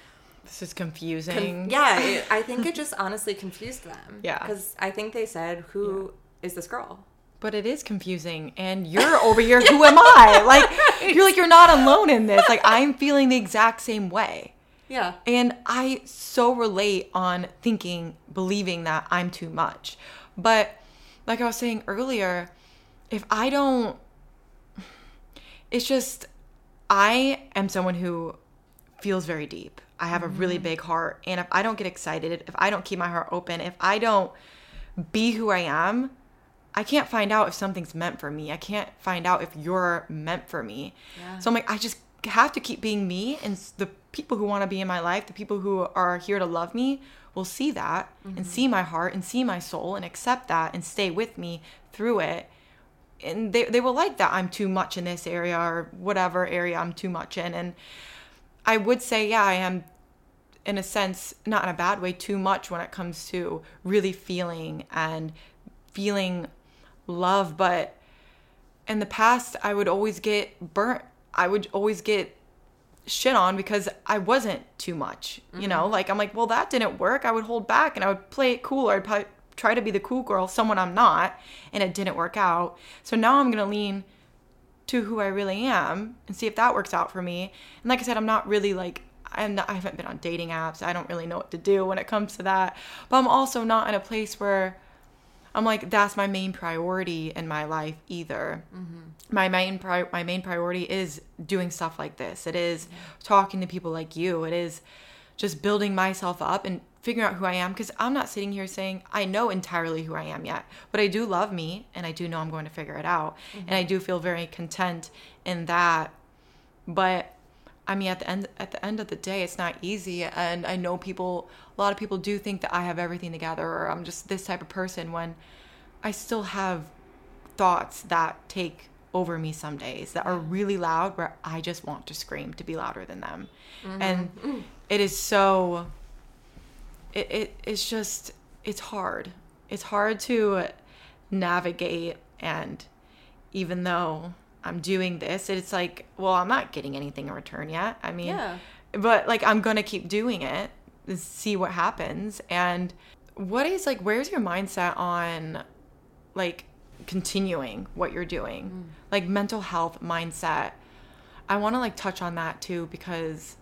This is Con- confusing. yeah, it, I think it just [laughs] honestly confused them. Yeah. Because I think they said, "Who is this girl?" But it is confusing. And you're over here, who am I? Like, [laughs] you're like, you're not alone in this. Like, I'm feeling the exact same way. Yeah. And I so relate on thinking, believing that I'm too much. But like I was saying earlier, if I don't, it's just, I am someone who feels very deep. I have a really mm-hmm. big heart. And if I don't get excited, if I don't keep my heart open, if I don't be who I am, I can't find out if something's meant for me. I can't find out if you're meant for me. Yeah. So I'm like, I just have to keep being me, and the people who want to be in my life, the people who are here to love me, will see that and mm-hmm. see my heart and see my soul and accept that and stay with me through it. And they, they will like that I'm too much in this area or whatever area I'm too much in. And I would say, yeah, I am in a sense, not in a bad way, too much when it comes to really feeling and feeling love. But in the past, I would always get burnt. I would always get shit on because I wasn't too much. You mm-hmm. know, like I'm like, well, that didn't work. I would hold back and I would play it cool or I'd pi- try to be the cool girl, someone I'm not, and it didn't work out. So now I'm going to lean to who I really am and see if that works out for me. And like I said, I'm not really like I'm not, I haven't been on dating apps. I don't really know what to do when it comes to that. But I'm also not in a place where I'm like that's my main priority in my life either. Mm-hmm. My main pri- my main priority is doing stuff like this. It is talking to people like you. It is just building myself up and figuring out who I am because I'm not sitting here saying I know entirely who I am yet, but I do love me and I do know I'm going to figure it out. Mm-hmm. And I do feel very content in that. But I mean at the end at the end of the day it's not easy and I know people a lot of people do think that I have everything together or I'm just this type of person when I still have thoughts that take over me some days that are really loud where I just want to scream to be louder than them. Mm-hmm. And mm-hmm. it is so it, it it's just it's hard. It's hard to navigate and even though I'm doing this, it's like, well, I'm not getting anything in return yet. I mean, Yeah. but like I'm going to keep doing it see what happens. And what is like where's your mindset on like continuing what you're doing? Mm. Like mental health mindset. I want to like touch on that too because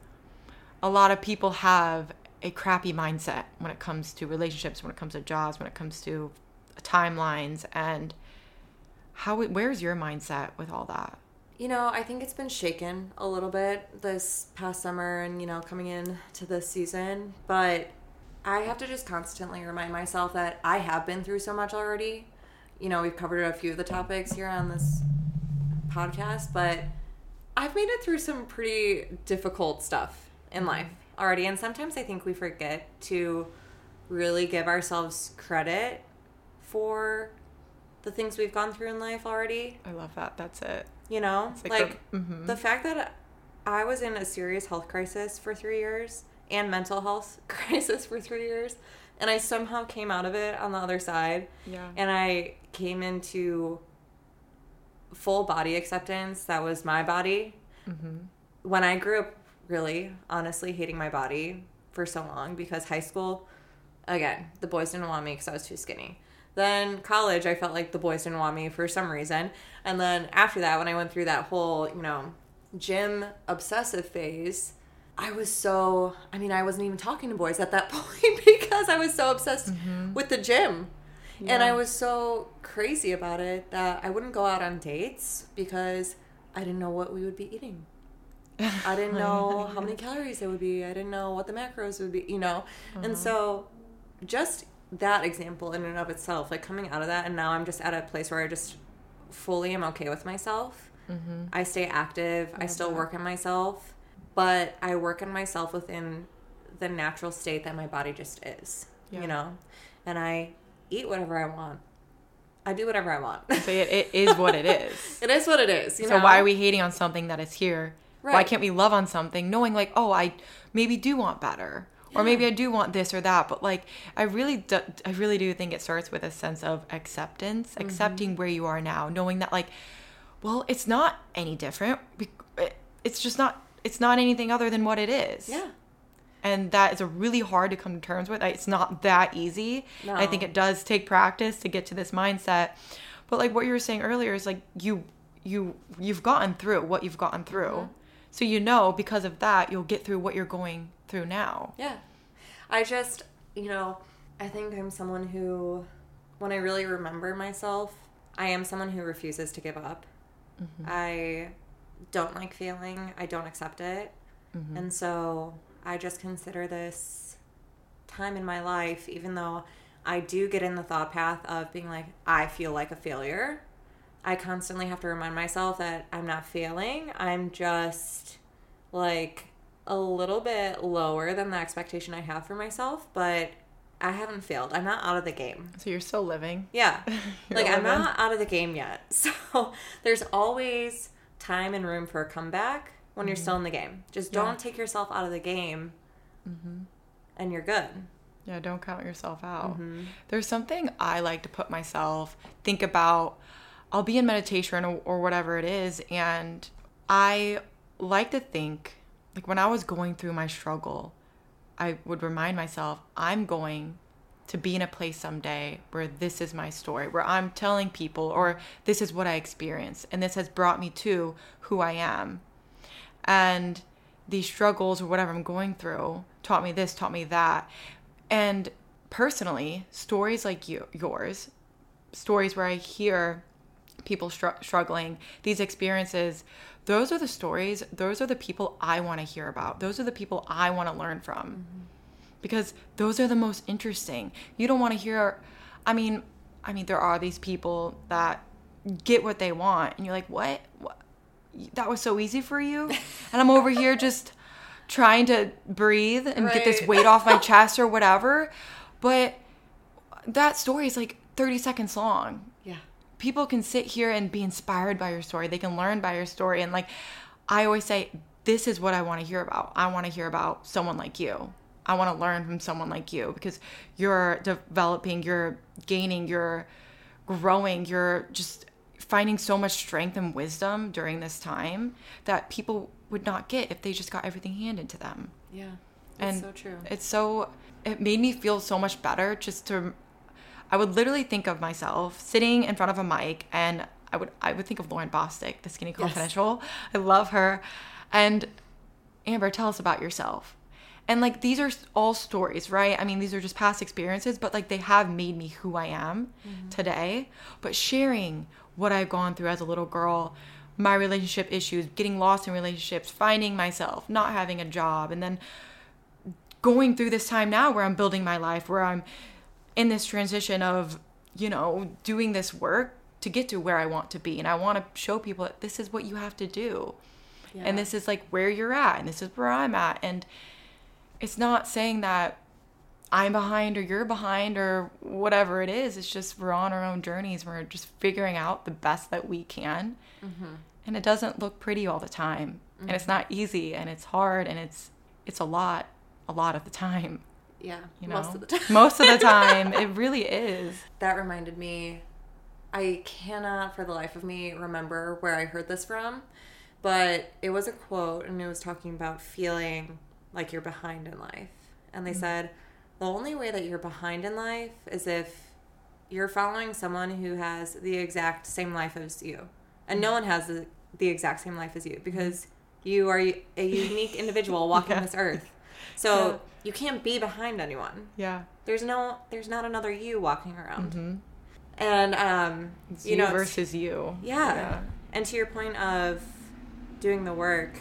a lot of people have a crappy mindset when it comes to relationships, when it comes to jobs, when it comes to timelines and how where's your mindset with all that? You know, I think it's been shaken a little bit this past summer and, you know, coming in to this season. But I have to just constantly remind myself that I have been through so much already. You know, we've covered a few of the topics here on this podcast, but I've made it through some pretty difficult stuff in mm-hmm. life already. And sometimes I think we forget to really give ourselves credit for the things we've gone through in life already I love that. That's it. you know like like, the- mhm. the fact that i was in a serious health crisis for three years and mental health [laughs] crisis for three years and i somehow came out of it on the other side Yeah. and i came into full body acceptance that was my body Mm-hmm. when i grew up really honestly hating my body for so long because high school again the boys didn't want me because i was too skinny then college i felt like the boys didn't want me for some reason. And then after that when i went through that whole you know gym obsessive phase i was so i mean i wasn't even talking to boys at that [laughs] point because i was so obsessed mm-hmm. with the gym. And i was so crazy about it that i wouldn't go out on dates because i didn't know what we would be eating. I didn't [laughs] know how many calories it would be. I didn't know what the macros would be, you know? And mm-hmm. so just that example in and of itself, like coming out of that, and now I'm just at a place where I just fully am okay with myself. Mm-hmm. I stay active, I still work on myself, but I work on myself within the natural state that my body just is, Yeah. you know? And I eat whatever I want. I do whatever I want. So it, it is what it [laughs] is. it is what it is, you so know? why are we hating on something that is here? Why can't we love on something knowing like, oh, I maybe do want better. Or maybe I do want this or that, but like I really do, I really do think it starts with a sense of acceptance, Mm-hmm. accepting where you are now, knowing that like well, it's not any different. It's just not it's not anything other than what it is. Yeah. and that is a really hard to come to terms with. It's not that easy. No. I think it does take practice to get to this mindset. But like what you were saying earlier is like you you you've gotten through what you've gotten through. So you know because of that you'll get through what you're going through now. Yeah. I just, you know, I think I'm someone who, when I really remember myself, I am someone who refuses to give up. Mm-hmm. I don't like failing, I don't accept it. Mm-hmm. And so I just consider this time in my life, even though I do get in the thought path of being like, I feel like a failure. I constantly have to remind myself that I'm not failing. I'm just like a little bit lower than the expectation I have for myself, but I haven't failed. I'm not out of the game. So you're still living. Yeah. [laughs] Like I'm not out of the game yet. [laughs] So there's always time and room for a comeback when you're still in the game. Just Yeah. don't take yourself out of the game and you're good. Yeah, don't count yourself out. Mm-hmm. There's something I like to put myself, think about. I'll be in meditation or, whatever it is, and I like to think, like when I was going through my struggle, I would remind myself, I'm going to be in a place someday where this is my story, where I'm telling people, or this is what I experienced, and this has brought me to who I am and these struggles or whatever I'm going through taught me this, taught me that. And personally, stories like you, yours, stories where I hear people str- struggling, these experiences, those are the stories, those are the people I want to hear about. Those are the people I want to learn from. Mm-hmm. Because those are the most interesting. You don't want to hear I mean, I mean there are these people that get what they want and you're like, "What? what? That was so easy for you?" [laughs] And I'm over here just trying to breathe and right. get this weight off my chest or whatever. But that story is like 30 seconds long. People can sit here and be inspired by your story. They can learn by your story. And like I always say, this is what I want to hear about. I want to hear about someone like you. I want to learn from someone like you because you're developing, you're gaining, you're growing, you're just finding so much strength and wisdom during this time that people would not get if they just got everything handed to them. Yeah. and so true. It's so it made me feel so much better just to I would literally think of myself sitting in front of a mic and I would I would think of Lauryn Bosstick, the Skinny Confidential. Yes. I love her. And Amber, tell us about yourself. And like these are all stories, right? I mean, these are just past experiences, but like they have made me who I am mm-hmm. today. But sharing what I've gone through as a little girl, my relationship issues, getting lost in relationships, finding myself, not having a job, and then going through this time now where I'm building my life, where I'm in this transition of, you know, doing this work to get to where I want to be. And I want to show people that this is what you have to do. Yeah. And this is like where you're at, and this is where I'm at. And it's not saying that I'm behind or you're behind or whatever it is. It's just we're on our own journeys. We're just figuring out the best that we can. Mm-hmm. And it doesn't look pretty all the time. Mm-hmm. And it's mm-hmm. not easy and it's hard and it's it's a lot a lot of the time. Yeah, you know? most of the time. most of the [laughs] time, it really is. That reminded me. I cannot, for the life of me, remember where I heard this from, but it was a quote, and it was talking about feeling like you're behind in life. And they mm-hmm. said, the only way that you're behind in life is if you're following someone who has the exact same life as you. And no mm-hmm. one has the, the exact same life as you because you are a unique individual walking [laughs] yeah. this earth. So yeah. you can't be behind anyone. Yeah. There's no there's not another you walking around. Mm-hmm. And um it's you, you know versus you. Yeah. yeah. And to your point of doing the work,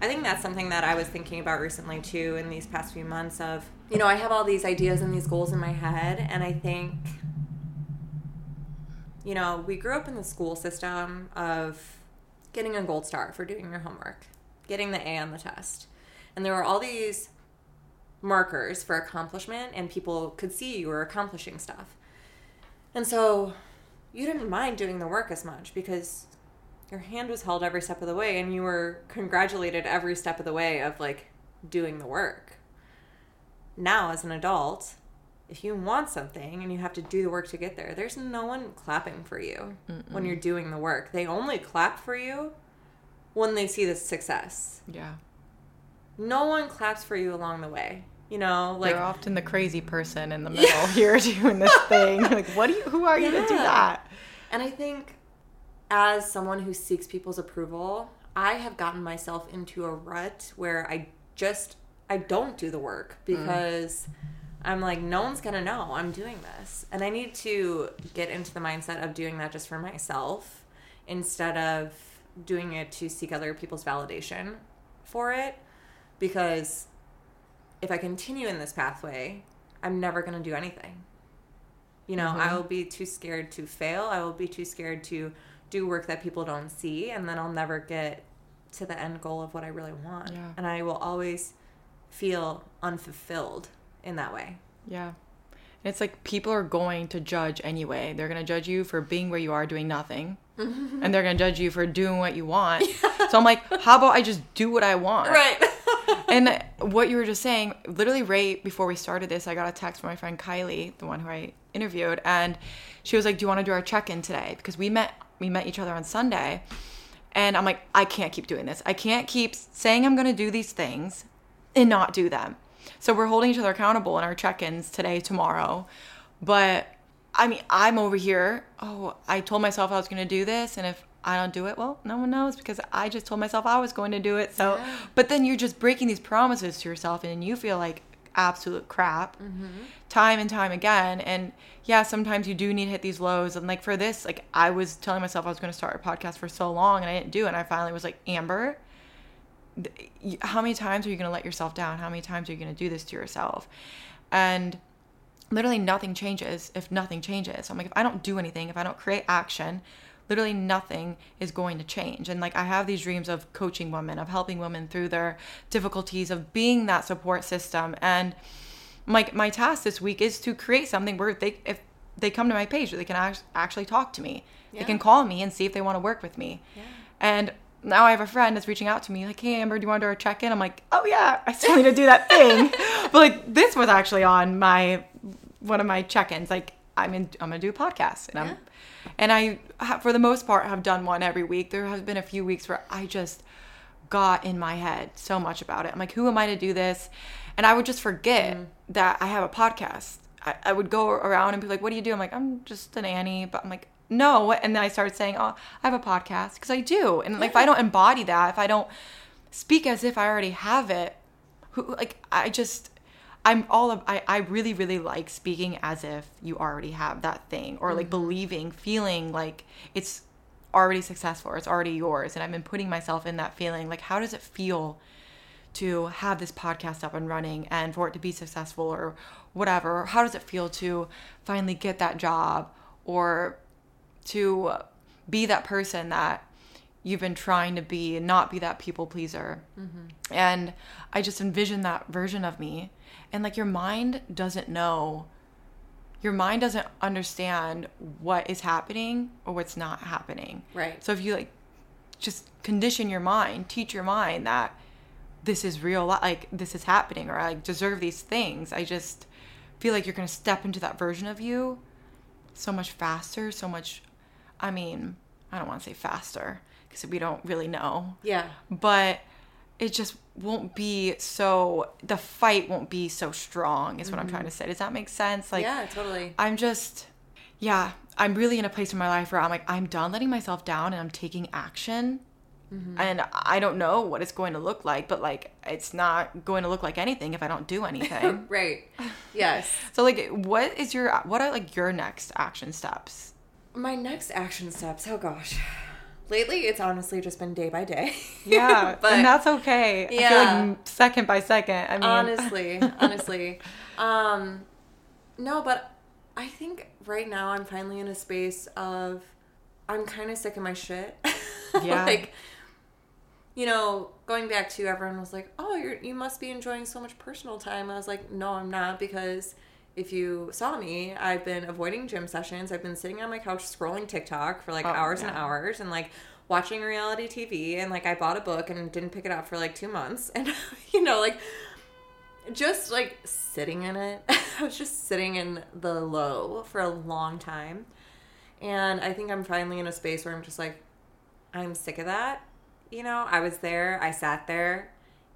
I think that's something that I was thinking about recently too in these past few months of you know, I have all these ideas and these goals in my head and I think you know, we grew up in the school system of getting a gold star for doing your homework, getting the A on the test. And there were all these markers for accomplishment and people could see you were accomplishing stuff. And so you didn't mind doing the work as much because your hand was held every step of the way and you were congratulated every step of the way of like doing the work. Now, as an adult, if you want something and you have to do the work to get there, there's no one clapping for you Mm-mm. when you're doing the work. They only clap for you when they see the success. Yeah no one claps for you along the way. You know, like you're often the crazy person in the middle yeah. here [laughs] doing this thing. Like, what do you? Who are you yeah. to do that? And I think, as someone who seeks people's approval, I have gotten myself into a rut where I just I don't do the work mm. because mm. I'm like, no one's gonna know I'm doing this, and I need to get into the mindset of doing that just for myself instead of doing it to seek other people's validation for it because if I continue in this pathway, I'm never going to do anything. You know, mm-hmm. I will be too scared to fail. I will be too scared to do work that people don't see, and then I'll never get to the end goal of what I really want. Yeah. And I will always feel unfulfilled in that way. Yeah. And It's like people are going to judge anyway. They're going to judge you for being where you are doing nothing. Mm-hmm. [laughs] And they're going to judge you for doing what you want. [laughs] so I'm like, how about I just do what I want? Right and what you were just saying, literally right before we started this, I got a text from my friend Kylie, the one who I interviewed, and she was like, "Do you want to do our check-in today?" Because we met we met each other on Sunday, and I'm like, I can't keep doing this. I can't keep saying I'm going to do these things and not do them. So we're holding each other accountable in our check-ins today, tomorrow, but I mean, I'm over here. Oh, I told myself I was going to do this, and if I don't do it, well, no one knows because I just told myself I was going to do it. So, yeah. but then you're just breaking these promises to yourself and you feel like absolute crap mm-hmm. time and time again. And yeah, sometimes you do need to hit these lows. And like for this, like I was telling myself I was going to start a podcast for so long and I didn't do it. And I finally was like, Amber, how many times are you going to let yourself down? How many times are you going to do this to yourself? And literally nothing changes if nothing changes. I'm like, if I don't do anything, if I don't create action, literally nothing is going to change. And like, I have these dreams of coaching women, of helping women through their difficulties, of being that support system. And like, my task this week is to create something where they, if they come to my page, they can act- actually talk to me. They can call me and see if they want to work with me. And now I have a friend that's reaching out to me like, "Hey Amber, do you want to do a check-in?" I'm like, "Oh yeah, I still need to do that thing." [laughs] but like this was actually on my one of my check-ins. Like I'm in, I'm gonna do a podcast, and I'm, Yeah. And I for the most part have done one every week. There has been a few weeks where I just got in my head so much about it. I'm like, who am I to do this? And I would just forget mm-hmm. that I have a podcast. I, I would go around and be like, what do you do? I'm like, I'm just an Annie. But I'm like, no. And then I started saying, oh, I have a podcast because I do. And like, if I don't embody that, if I don't speak as if I already have it, who, like, I just, I'm all of, I, I really, really like speaking as if you already have that thing or like mm-hmm. believing, feeling like it's already successful or it's already yours. And I've been putting myself in that feeling. Like, how does it feel to have this podcast up and running and for it to be successful or whatever? Or how does it feel to finally get that job or to be that person that you've been trying to be and not be that people pleaser? Mm-hmm. And I just envision that version of me. And like, your mind doesn't know your mind doesn't understand what is happening or what's not happening. Right. So if you like just condition your mind, teach your mind that this is real, like this is happening, or I deserve these things. I just feel like you're gonna step into that version of you so much faster, so much. I mean, I don't want to say faster because we don't really know, Yeah. but it just won't be so. The fight won't be so strong. Is what I'm trying to mm-hmm. say. Does that make sense? Like, yeah, totally. I'm just, yeah, I'm really in a place in my life where I'm like, I'm done letting myself down and I'm taking action. Mm-hmm. And I don't know what it's going to look like, but like, it's not going to look like anything if I don't do [laughs] anything. [laughs] Right. Yes. [laughs] so, like, what is your, what are like your next action steps? My next action steps. Oh gosh. Lately, it's honestly just been day by day. [laughs] Yeah, but and that's okay. I feel Yeah. like second by second. I mean, honestly, [laughs] honestly, um, no, but I think right now I'm finally in a space of I'm kind of sick of my shit. [laughs] Yeah. like, you know, going back to everyone was like, "Oh, you're you must be enjoying so much personal time." I was like, "No, I'm not," because if you saw me, I've been avoiding gym sessions. I've been sitting on my couch scrolling TikTok for like Oh, hours and hours, and like watching reality TV. And like, I bought a book and didn't pick it up for like two months, [laughs] and you know, like just like sitting in it. [laughs] I was just sitting in the low for a long time. And I think I'm finally in a space where I'm just like, I'm sick of that. You know, I was there, I sat there,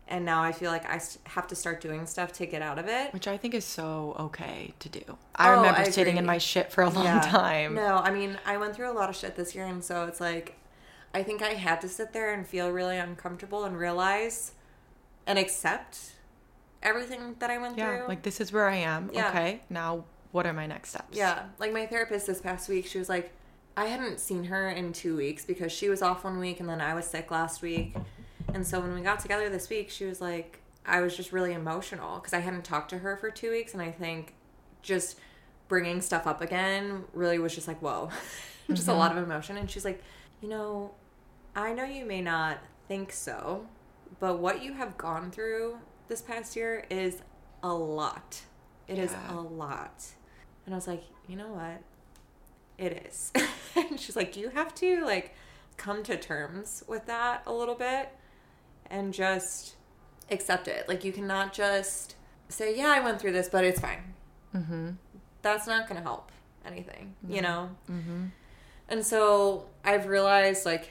and now I feel like I have to start doing stuff to get out of it. which I think is so okay to do. I Oh, remember I sitting in my shit for a long Yeah. time. No, I mean, I went through a lot of shit this year, and so it's like, I think I had to sit there and feel really uncomfortable and realize and accept everything that I went Yeah, through. like this is where I am. Yeah. Okay, now what are my next steps? Yeah, like my therapist this past week, she was like, I hadn't seen her in two weeks because she was off one week and then I was sick last week. And so when we got together this week, she was like, I was just really emotional because I hadn't talked to her for two weeks. And I think just bringing stuff up again really was just like, whoa, [laughs] just a mm-hmm. lot of emotion. And she's like, you know, I know you may not think so, but what you have gone through this past year is a lot. It is Yeah. a lot. And I was like, you know what? It is. [laughs] and she's like, you have to like come to terms with that a little bit and just accept it. Like you cannot just say, yeah, I went through this, but it's fine. Mm-hmm. That's not going to help anything, you know? Mm-hmm. And so I've realized like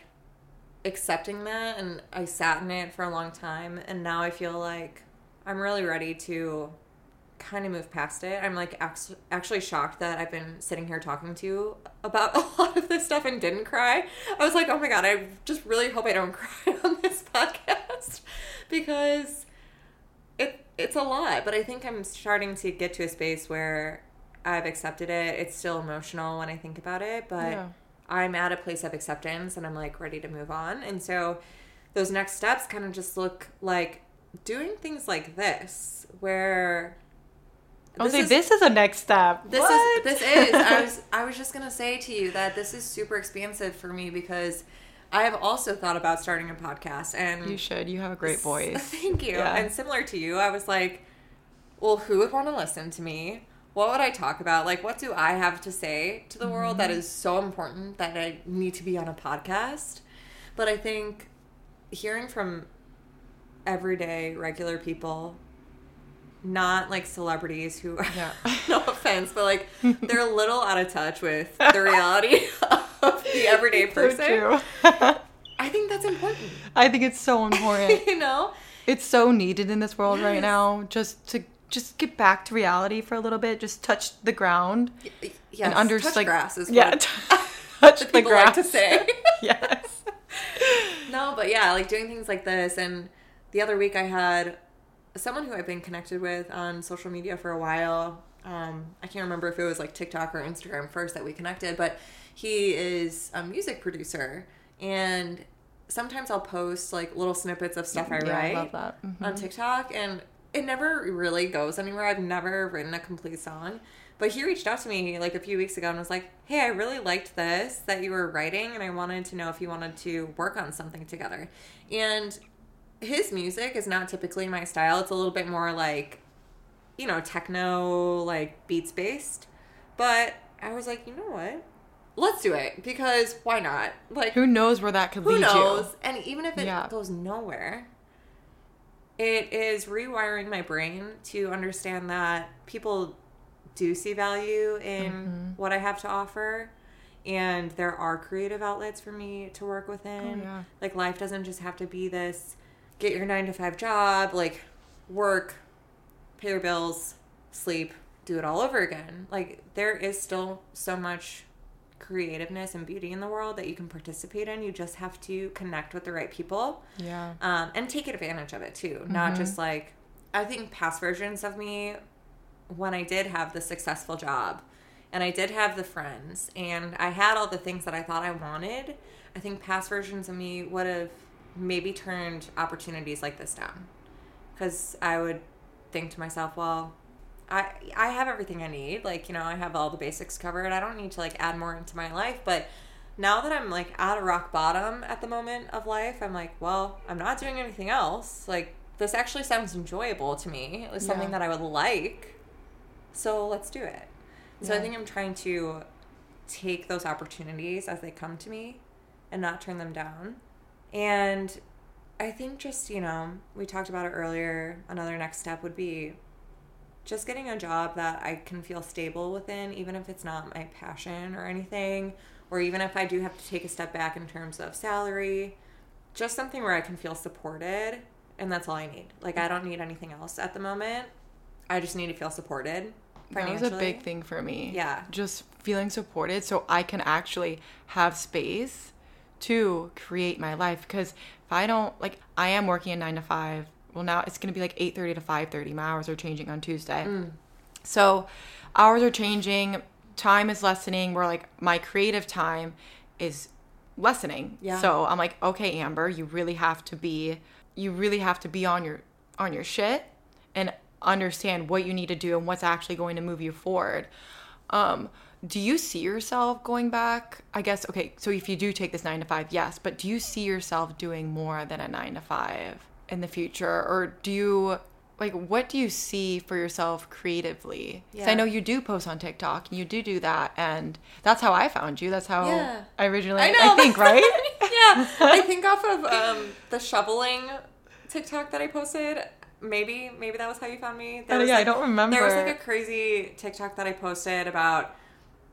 accepting that and I sat in it for a long time and now I feel like I'm really ready to kind of move past it. I'm like act- actually shocked that I've been sitting here talking to you about [laughs] a lot of this stuff and didn't cry. I was like, "Oh my god, I just really hope I don't [laughs] cry on this podcast because it it's a lot, but I think I'm starting to get to a space where I've accepted it. It's still emotional when I think about it, but Yeah. I'm at a place of acceptance and I'm like ready to move on. And so those next steps kind of just look like doing things like this where Oh, I'll say is- this is a next step. this What? is this is I [laughs] was I was just gonna say to you that this is super expansive for me because I have also thought about starting a podcast and You should. You have a great [laughs] voice. Thank you. Yeah. And similar to you, I was like, well, who would want to listen to me? What would I talk about? Like, what do I have to say to the world that mm-hmm. is so important that I need to be on a podcast? But I think hearing from everyday, regular people, not like celebrities who, Yeah. [laughs] no offense, but like [laughs] they're a little out of touch with the reality [laughs] of the everyday So person. I think that's important. I think it's so important. you know? it's so needed in this world right now. Just to just get back to reality for a little bit. Just touch the ground Yes, and under touch like grass is yeah, what touch the people grass. like to say. yes. no, but yeah, like doing things like this. And the other week I had someone who I've been connected with on social media for a while. Um, I can't remember if it was like TikTok or Instagram first that we connected, but he is a music producer. And sometimes I'll post like little snippets of stuff I Yeah, I write that. Mhm. on TikTok, and it never really goes anywhere. I've never written a complete song. But he reached out to me like a few weeks ago and was like, "Hey, I really liked this that you were writing, and I wanted to know if you wanted to work on something together." And his music is not typically my style. It's a little bit more like, you know, techno, like beats based. But I was like, you know what? Let's do it because why not? Like, Who knows where that could who lead knows? you? And even if it Yeah. goes nowhere, it is rewiring my brain to understand that people do see value in Mm-hmm. what I have to offer. And there are creative outlets for me to work within. Oh, yeah. Like, life doesn't just have to be this get your nine to five job, like, work, pay your bills, sleep, do it all over again. Like, there is still so much creativeness and beauty in the world that you can participate in. You just have to connect with the right people Yeah. um, and take advantage of it too. Mm-hmm. Not just like, I think past versions of me, when I did have the successful job and I did have the friends and I had all the things that I thought I wanted, I think past versions of me would have maybe turned opportunities like this down. Because I would think to myself, well, I I have everything I need. Like, you know, I have all the basics covered. I don't need to like add more into my life. But now that I'm like at a rock bottom at the moment of life, I'm like, well, I'm not doing anything else. Like, this actually sounds enjoyable to me. It was something Yeah. that I would like. So let's do it. So I think I'm trying to take those opportunities as they come to me and not turn them down. And I think just, you know, we talked about it earlier. Another next step would be just getting a job that I can feel stable within, even if it's not my passion or anything, or even if I do have to take a step back in terms of salary, just something where I can feel supported. And that's all I need. Like, I don't need anything else at the moment. I just need to feel supported That was a big thing for me. Yeah. Just feeling supported so I can actually have space to create my life. Because if I don't, like, I am working a nine to five. Well, now it's going to be like 8.30 to 5.30. My hours are changing on Tuesday. Mm. So hours are changing. Time is lessening. Where, like, my creative time is lessening. Yeah. So I'm like, okay, Amber, you really have to be, you really have to be on your, on your shit and understand what you need to do and what's actually going to move you forward. Um, do you see yourself going back? I guess okay. So if you do take this nine to five, yes, but do you see yourself doing more than a nine to five in the future, or do you like what do you see for yourself creatively? 'Cause I Yeah. know you do post on TikTok and you do do that, and that's how I found you. That's how Yeah. I originally. I I, [laughs] think right. [laughs] yeah, I [laughs] think off of um, the shoveling TikTok that I posted. Maybe, maybe that was how you found me. There Oh, yeah, I don't remember. There was like a crazy TikTok that I posted about,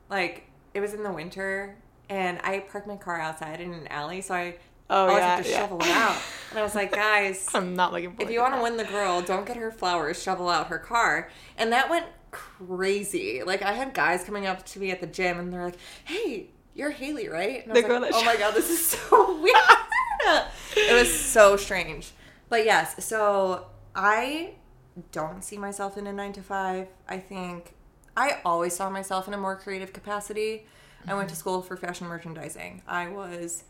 like, it was in the winter, and I parked my car outside in an alley, so I Oh, always yeah, have to yeah. shovel it out. And I was like, [laughs] guys, I'm not looking if you want to win the girl, don't get her flowers, shovel out her car. And that went crazy. Like I had guys coming up to me at the gym and they're like, "Hey, you're Haleigh, right?" And I The was girl like, "Oh my god, this is so [laughs] weird." it was so strange. But yes, so I don't see myself in a nine to five. I think I always saw myself in a more creative capacity. I went to mm-hmm. school for fashion merchandising. I was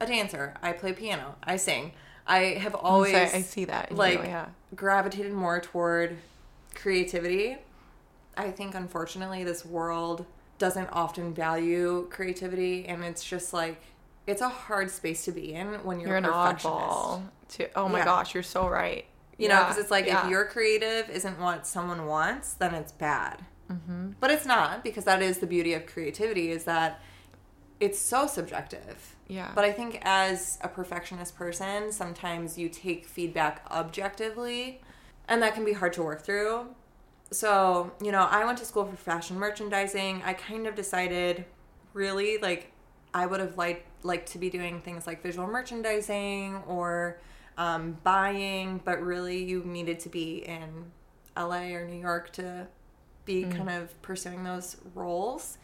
a dancer. I play piano. I sing. I have always I see that in you, like yeah. gravitated more toward creativity. I think unfortunately this world doesn't often value creativity and it's just like it's a hard space to be in when you're, You're an a perfectionist. oddball. Too. Oh my Yeah. gosh, you're so right. You know, because it's like yeah. if your creative isn't what someone wants, then it's bad. Mm-hmm. But it's not because that is the beauty of creativity is that it's so subjective. Yeah. But I think as a perfectionist person, sometimes you take feedback objectively, and that can be hard to work through. So, you know, I went to school for fashion merchandising. I kind of decided really like I would have liked liked to be doing things like visual merchandising or um, buying, but really you needed to be in LA or New York to be kind of pursuing those roles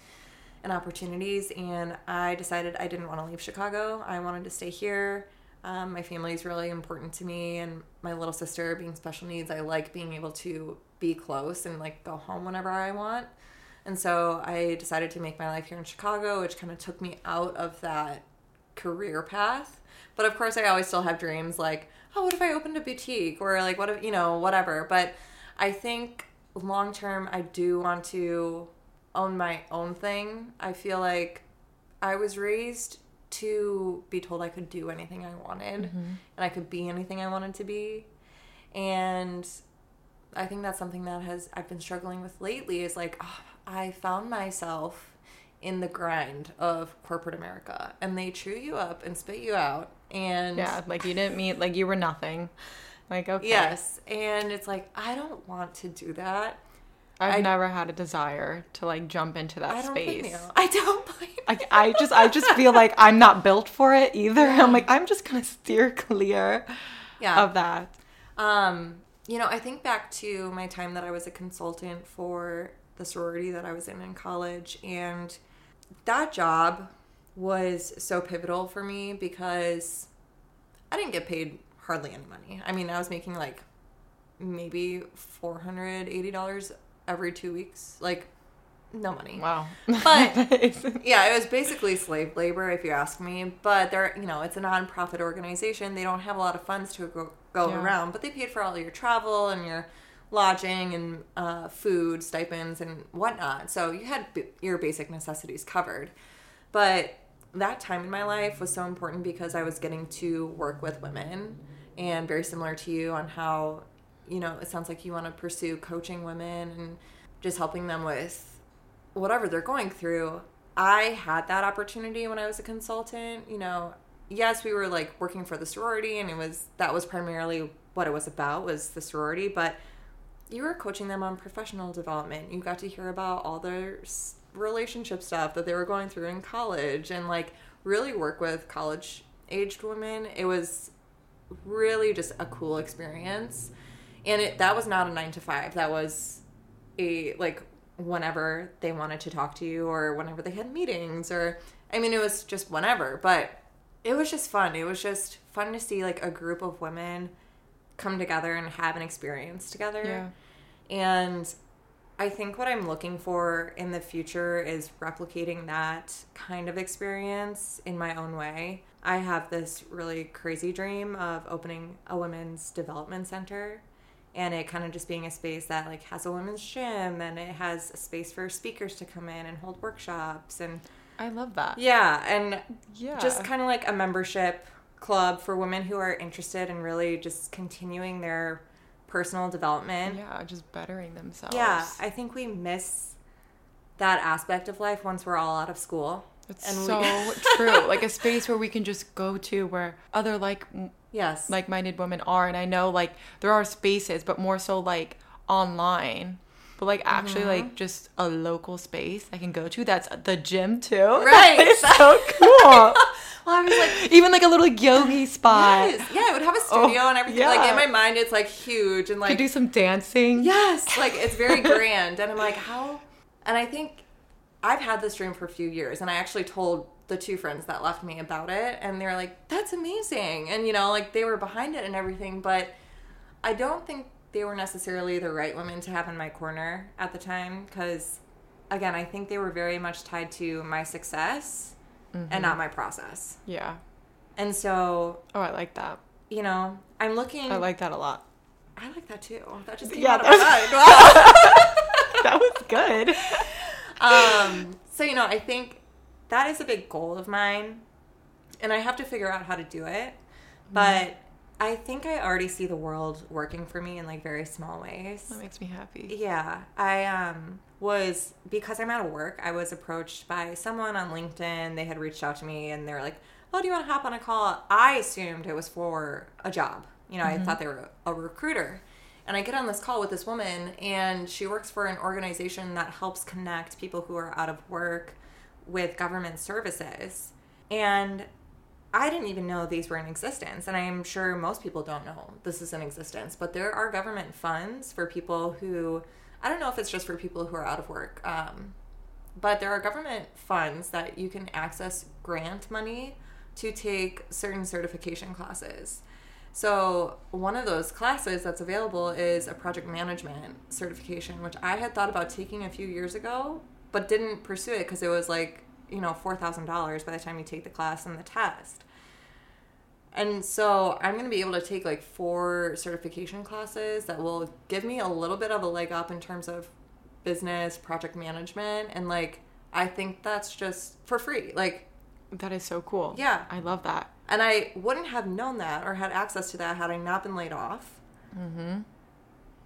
and opportunities. And I decided I didn't want to leave Chicago. I wanted to stay here. Um, my family is really important to me, and my little sister being special needs, I like being able to be close and like go home whenever I want. And so I decided to make my life here in Chicago, which kind of took me out of that career path. But of course, I always still have dreams like, oh, what if I opened a boutique or like, what if, you know, whatever. But I think long term, I do want to own my own thing. I feel like I was raised to be told I could do anything I wanted mm-hmm. and I could be anything I wanted to be. And I think that's something that has I've been struggling with lately is like oh, I found myself in the grind of corporate America and they chew you up and spit you out and yeah, like you didn't meet, like you were nothing. Like okay. yes and it's like I don't want to do that. I've I- never had a desire to like jump into that I space. you. I don't blame. Like I just I just feel like I'm not built for it either. I'm like I'm just gonna steer clear Yeah. of that. Um, you know, I think back to my time that I was a consultant for the sorority that I was in in college, and that job was so pivotal for me because I didn't get paid hardly any money. I mean, I was making like maybe four hundred eighty dollars every two weeks, like no money. Wow. But- [laughs] Yeah, it was basically slave labor, if you ask me. But they're, you know, it's a nonprofit organization. They don't have a lot of funds to go, go Yeah. around, but they paid for all your travel and your lodging and uh, food stipends and whatnot. So you had b- your basic necessities covered. But that time in my life was so important because I was getting to work with women, and very similar to you on how, you know, it sounds like you want to pursue coaching women and just helping them with whatever they're going through. I had that opportunity when I was a consultant. You know, yes, we were like working for the sorority, and it was that was primarily what it was about was the sorority. But you were coaching them on professional development. You got to hear about all their relationship stuff that they were going through in college, and like really work with college aged women. It was really just a cool experience, and it that was not a nine to five. That was a like whenever they wanted to talk to you or whenever they had meetings or I mean it was just whenever, but it was just fun. It was just fun to see like a group of women come together and have an experience together. Yeah. And I think what I'm looking for in the future is replicating that kind of experience in my own way. I have this really crazy dream of opening a women's development center and it kind of just being a space that like has a women's gym and it has a space for speakers to come in and hold workshops and I love that. yeah, and Yeah. just kind of like a membership club for women who are interested in really just continuing their personal development. yeah, just bettering themselves. Yeah, I think we miss that aspect of life once we're all out of school. It's and we- so [laughs] true. Like a space where we can just go to where other like Yes. like-minded women are and I know like there are spaces but more so like online. But like actually Mm-hmm. like just a local space I can go to that's the gym too. [laughs] Right. it's so [laughs] cool. well, I was like, Even like a little yogi spot. yes. yeah, it would have a studio Oh, and everything. yeah. Like in my mind, it's like huge and like Could do some dancing. Yes, like it's very grand. And I'm like, how? And I think I've had this dream for a few years, and I actually told the two friends that left me about it, and they're like, that's amazing. And, you know, like they were behind it and everything, but I don't think they were necessarily the right women to have in my corner at the time because again, I think they were very much tied to my success and not mm-hmm. my process. Yeah. And so, Oh, I like that. you know, I'm looking I like that a lot. I like that too. That just came Yeah, out of my [laughs] mind. Wow. [laughs] that was good. [laughs] um, so you know, I think that is a big goal of mine, and I have to figure out how to do it. But I think I already see the world working for me in like very small ways. That makes me happy. Yeah, I um was because I'm out of work. I was approached by someone on LinkedIn. They had reached out to me and they were like, "Oh, do you want to hop on a call?" I assumed it was for a job. You know, I thought they were a recruiter. And I get on this call with this woman, and she works for an organization that helps connect people who are out of work with government services. And I didn't even know these were in existence, and I'm sure most people don't know this is in existence. But there are government funds for people who, I don't know if it's just for people who are out of work, um, but there are government funds that you can access grant money to take certain certification classes. So, one of those classes that's available is a project management certification, which I had thought about taking a few years ago, but didn't pursue it because it was like, you know, $4,000 by the time you take the class and the test. And so I'm going to be able to take like four certification classes that will give me a little bit of a leg up in terms of business, project management. And like, I think that's just for free. Like, That is so cool. Yeah. I love that. And I wouldn't have known that or had access to that had I not been laid off. Mm-hmm.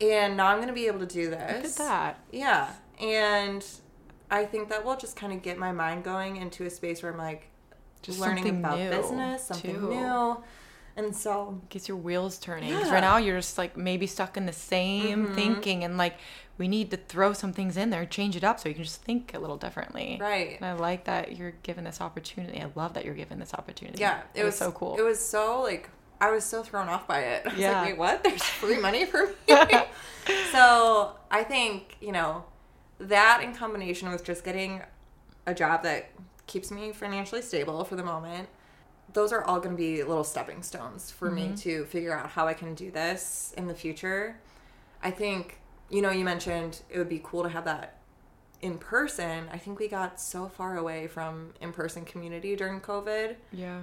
And now I'm going to be able to do this. Look at that. Yeah. And I think that will just kind of get my mind going into a space where I'm like Just learning about business, something too. new. And so, Gets your wheels turning. Yeah. right now you're just like maybe stuck in the same Mm-hmm. thinking and like we need to throw some things in there, change it up so you can just think a little differently. right. And I like that you're given this opportunity. I love that you're given this opportunity. Yeah, it, was, so cool. It was so like I was so thrown off by it. [laughs] I was Yeah. like, wait, what? There's [laughs] free money for me. [laughs] so I think you know that in combination with just getting a job that keeps me financially stable for the moment. Those are all going to be little stepping stones for Mm-hmm. me to figure out how I can do this in the future. I think, you know, you mentioned it would be cool to have that in person. I think we got so far away from in person community during COVID yeah.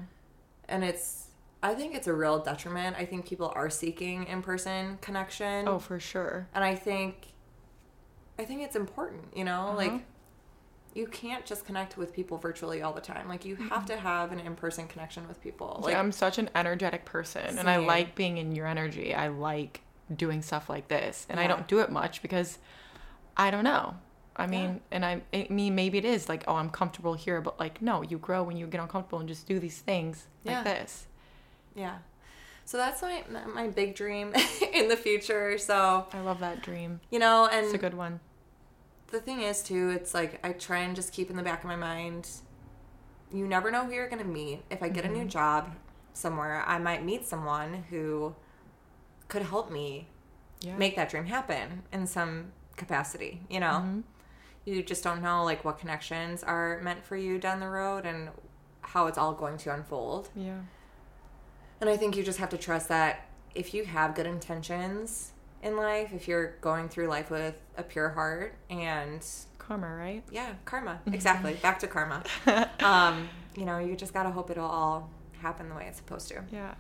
and it's i think it's a real detriment i think people are seeking in-person connection Oh, for sure. and i think i think it's important you know Uh-huh. like you can't just connect with people virtually all the time like you have to have an in-person connection with people like Like, I'm such an energetic person and I like being in your energy. I like doing stuff like this. And I don't do it much because I don't know. I mean, and I, I mean, maybe it is like, oh, I'm comfortable here, but like, no, you grow when you get uncomfortable and just do these things Yeah. like this. yeah so that's my my big dream [laughs] in the future so I love that dream. you know and It's a good one. the thing is too it's like i try and just keep in the back of my mind you never know who you're going to meet if i get a new mm-hmm. job somewhere i might meet someone who could help me Yeah. make that dream happen in some capacity you know Mhm. you just don't know like what connections are meant for you down the road and how it's all going to unfold Yeah. and i think you just have to trust that if you have good intentions in life if you're going through life with a pure heart and Karma, right? yeah, karma. Exactly. Back to karma. [laughs] Um, you know, you just gotta hope it'll all happen the way it's supposed to. Yeah.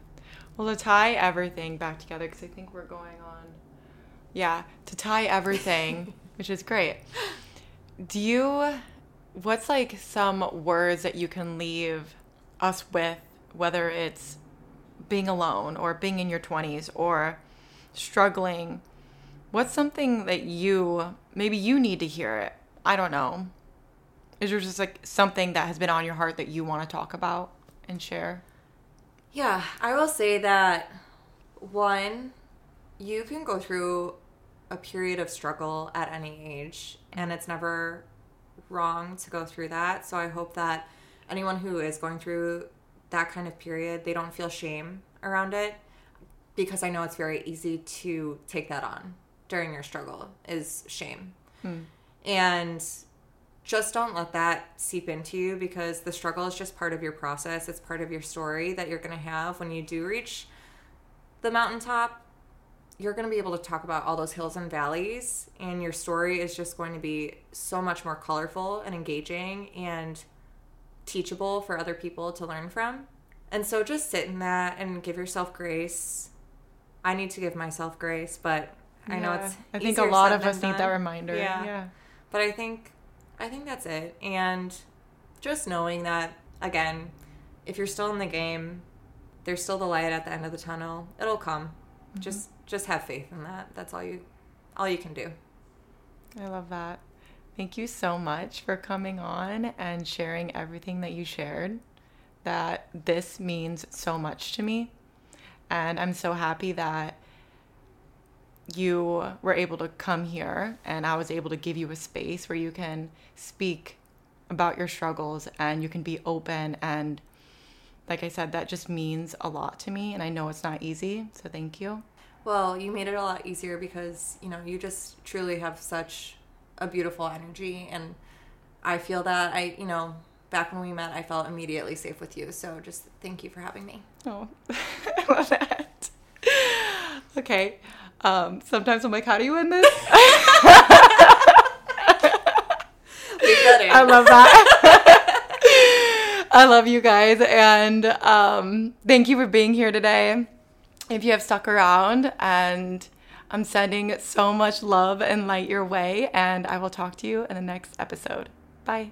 Well, to tie everything back together, because I think we're going on. Yeah, to tie everything, [laughs] which is great. Do you, what's like some words that you can leave us with, whether it's being alone or being in your 20s or struggling? What's something that you, maybe you need to hear it? I don't know. Is there just like something that has been on your heart that you want to talk about and share? Yeah, I will say that one, you can go through a period of struggle at any age, and it's never wrong to go through that. So I hope that anyone who is going through that kind of period, they don't feel shame around it because I know it's very easy to take that on during your struggle is shame. Hmm. And just don't let that seep into you because the struggle is just part of your process. It's part of your story that you're going to have when you do reach the mountaintop. you're going to be able to talk about all those hills and valleys and your story is just going to be so much more colorful and engaging and teachable for other people to learn from. And so just sit in that and give yourself grace. I need to give myself grace, but I know it's I think a lot of us need that reminder. Yeah. yeah. But I think I think that's it. And just knowing that again, if you're still in the game, there's still the light at the end of the tunnel. It'll come. Mm-hmm. Just just have faith in that. That's all you all you can do. I love that. Thank you so much for coming on and sharing everything that you shared. That this means so much to me. And I'm so happy that you were able to come here and I was able to give you a space where you can speak about your struggles and you can be open. And like I said, that just means a lot to me. And I know it's not easy. So thank you. Well, you made it a lot easier because, you know, you just truly have such a beautiful energy and I feel that I, you know, back when we met, I felt immediately safe with you. So just thank you for having me. Oh, [laughs] I love that. Okay. Um, sometimes I'm like, how do you end this? [laughs] Leave that in. I love that. I love you guys. And um, thank you for being here today. If you have stuck around, and I'm sending so much love and light your way. And I will talk to you in the next episode. Bye.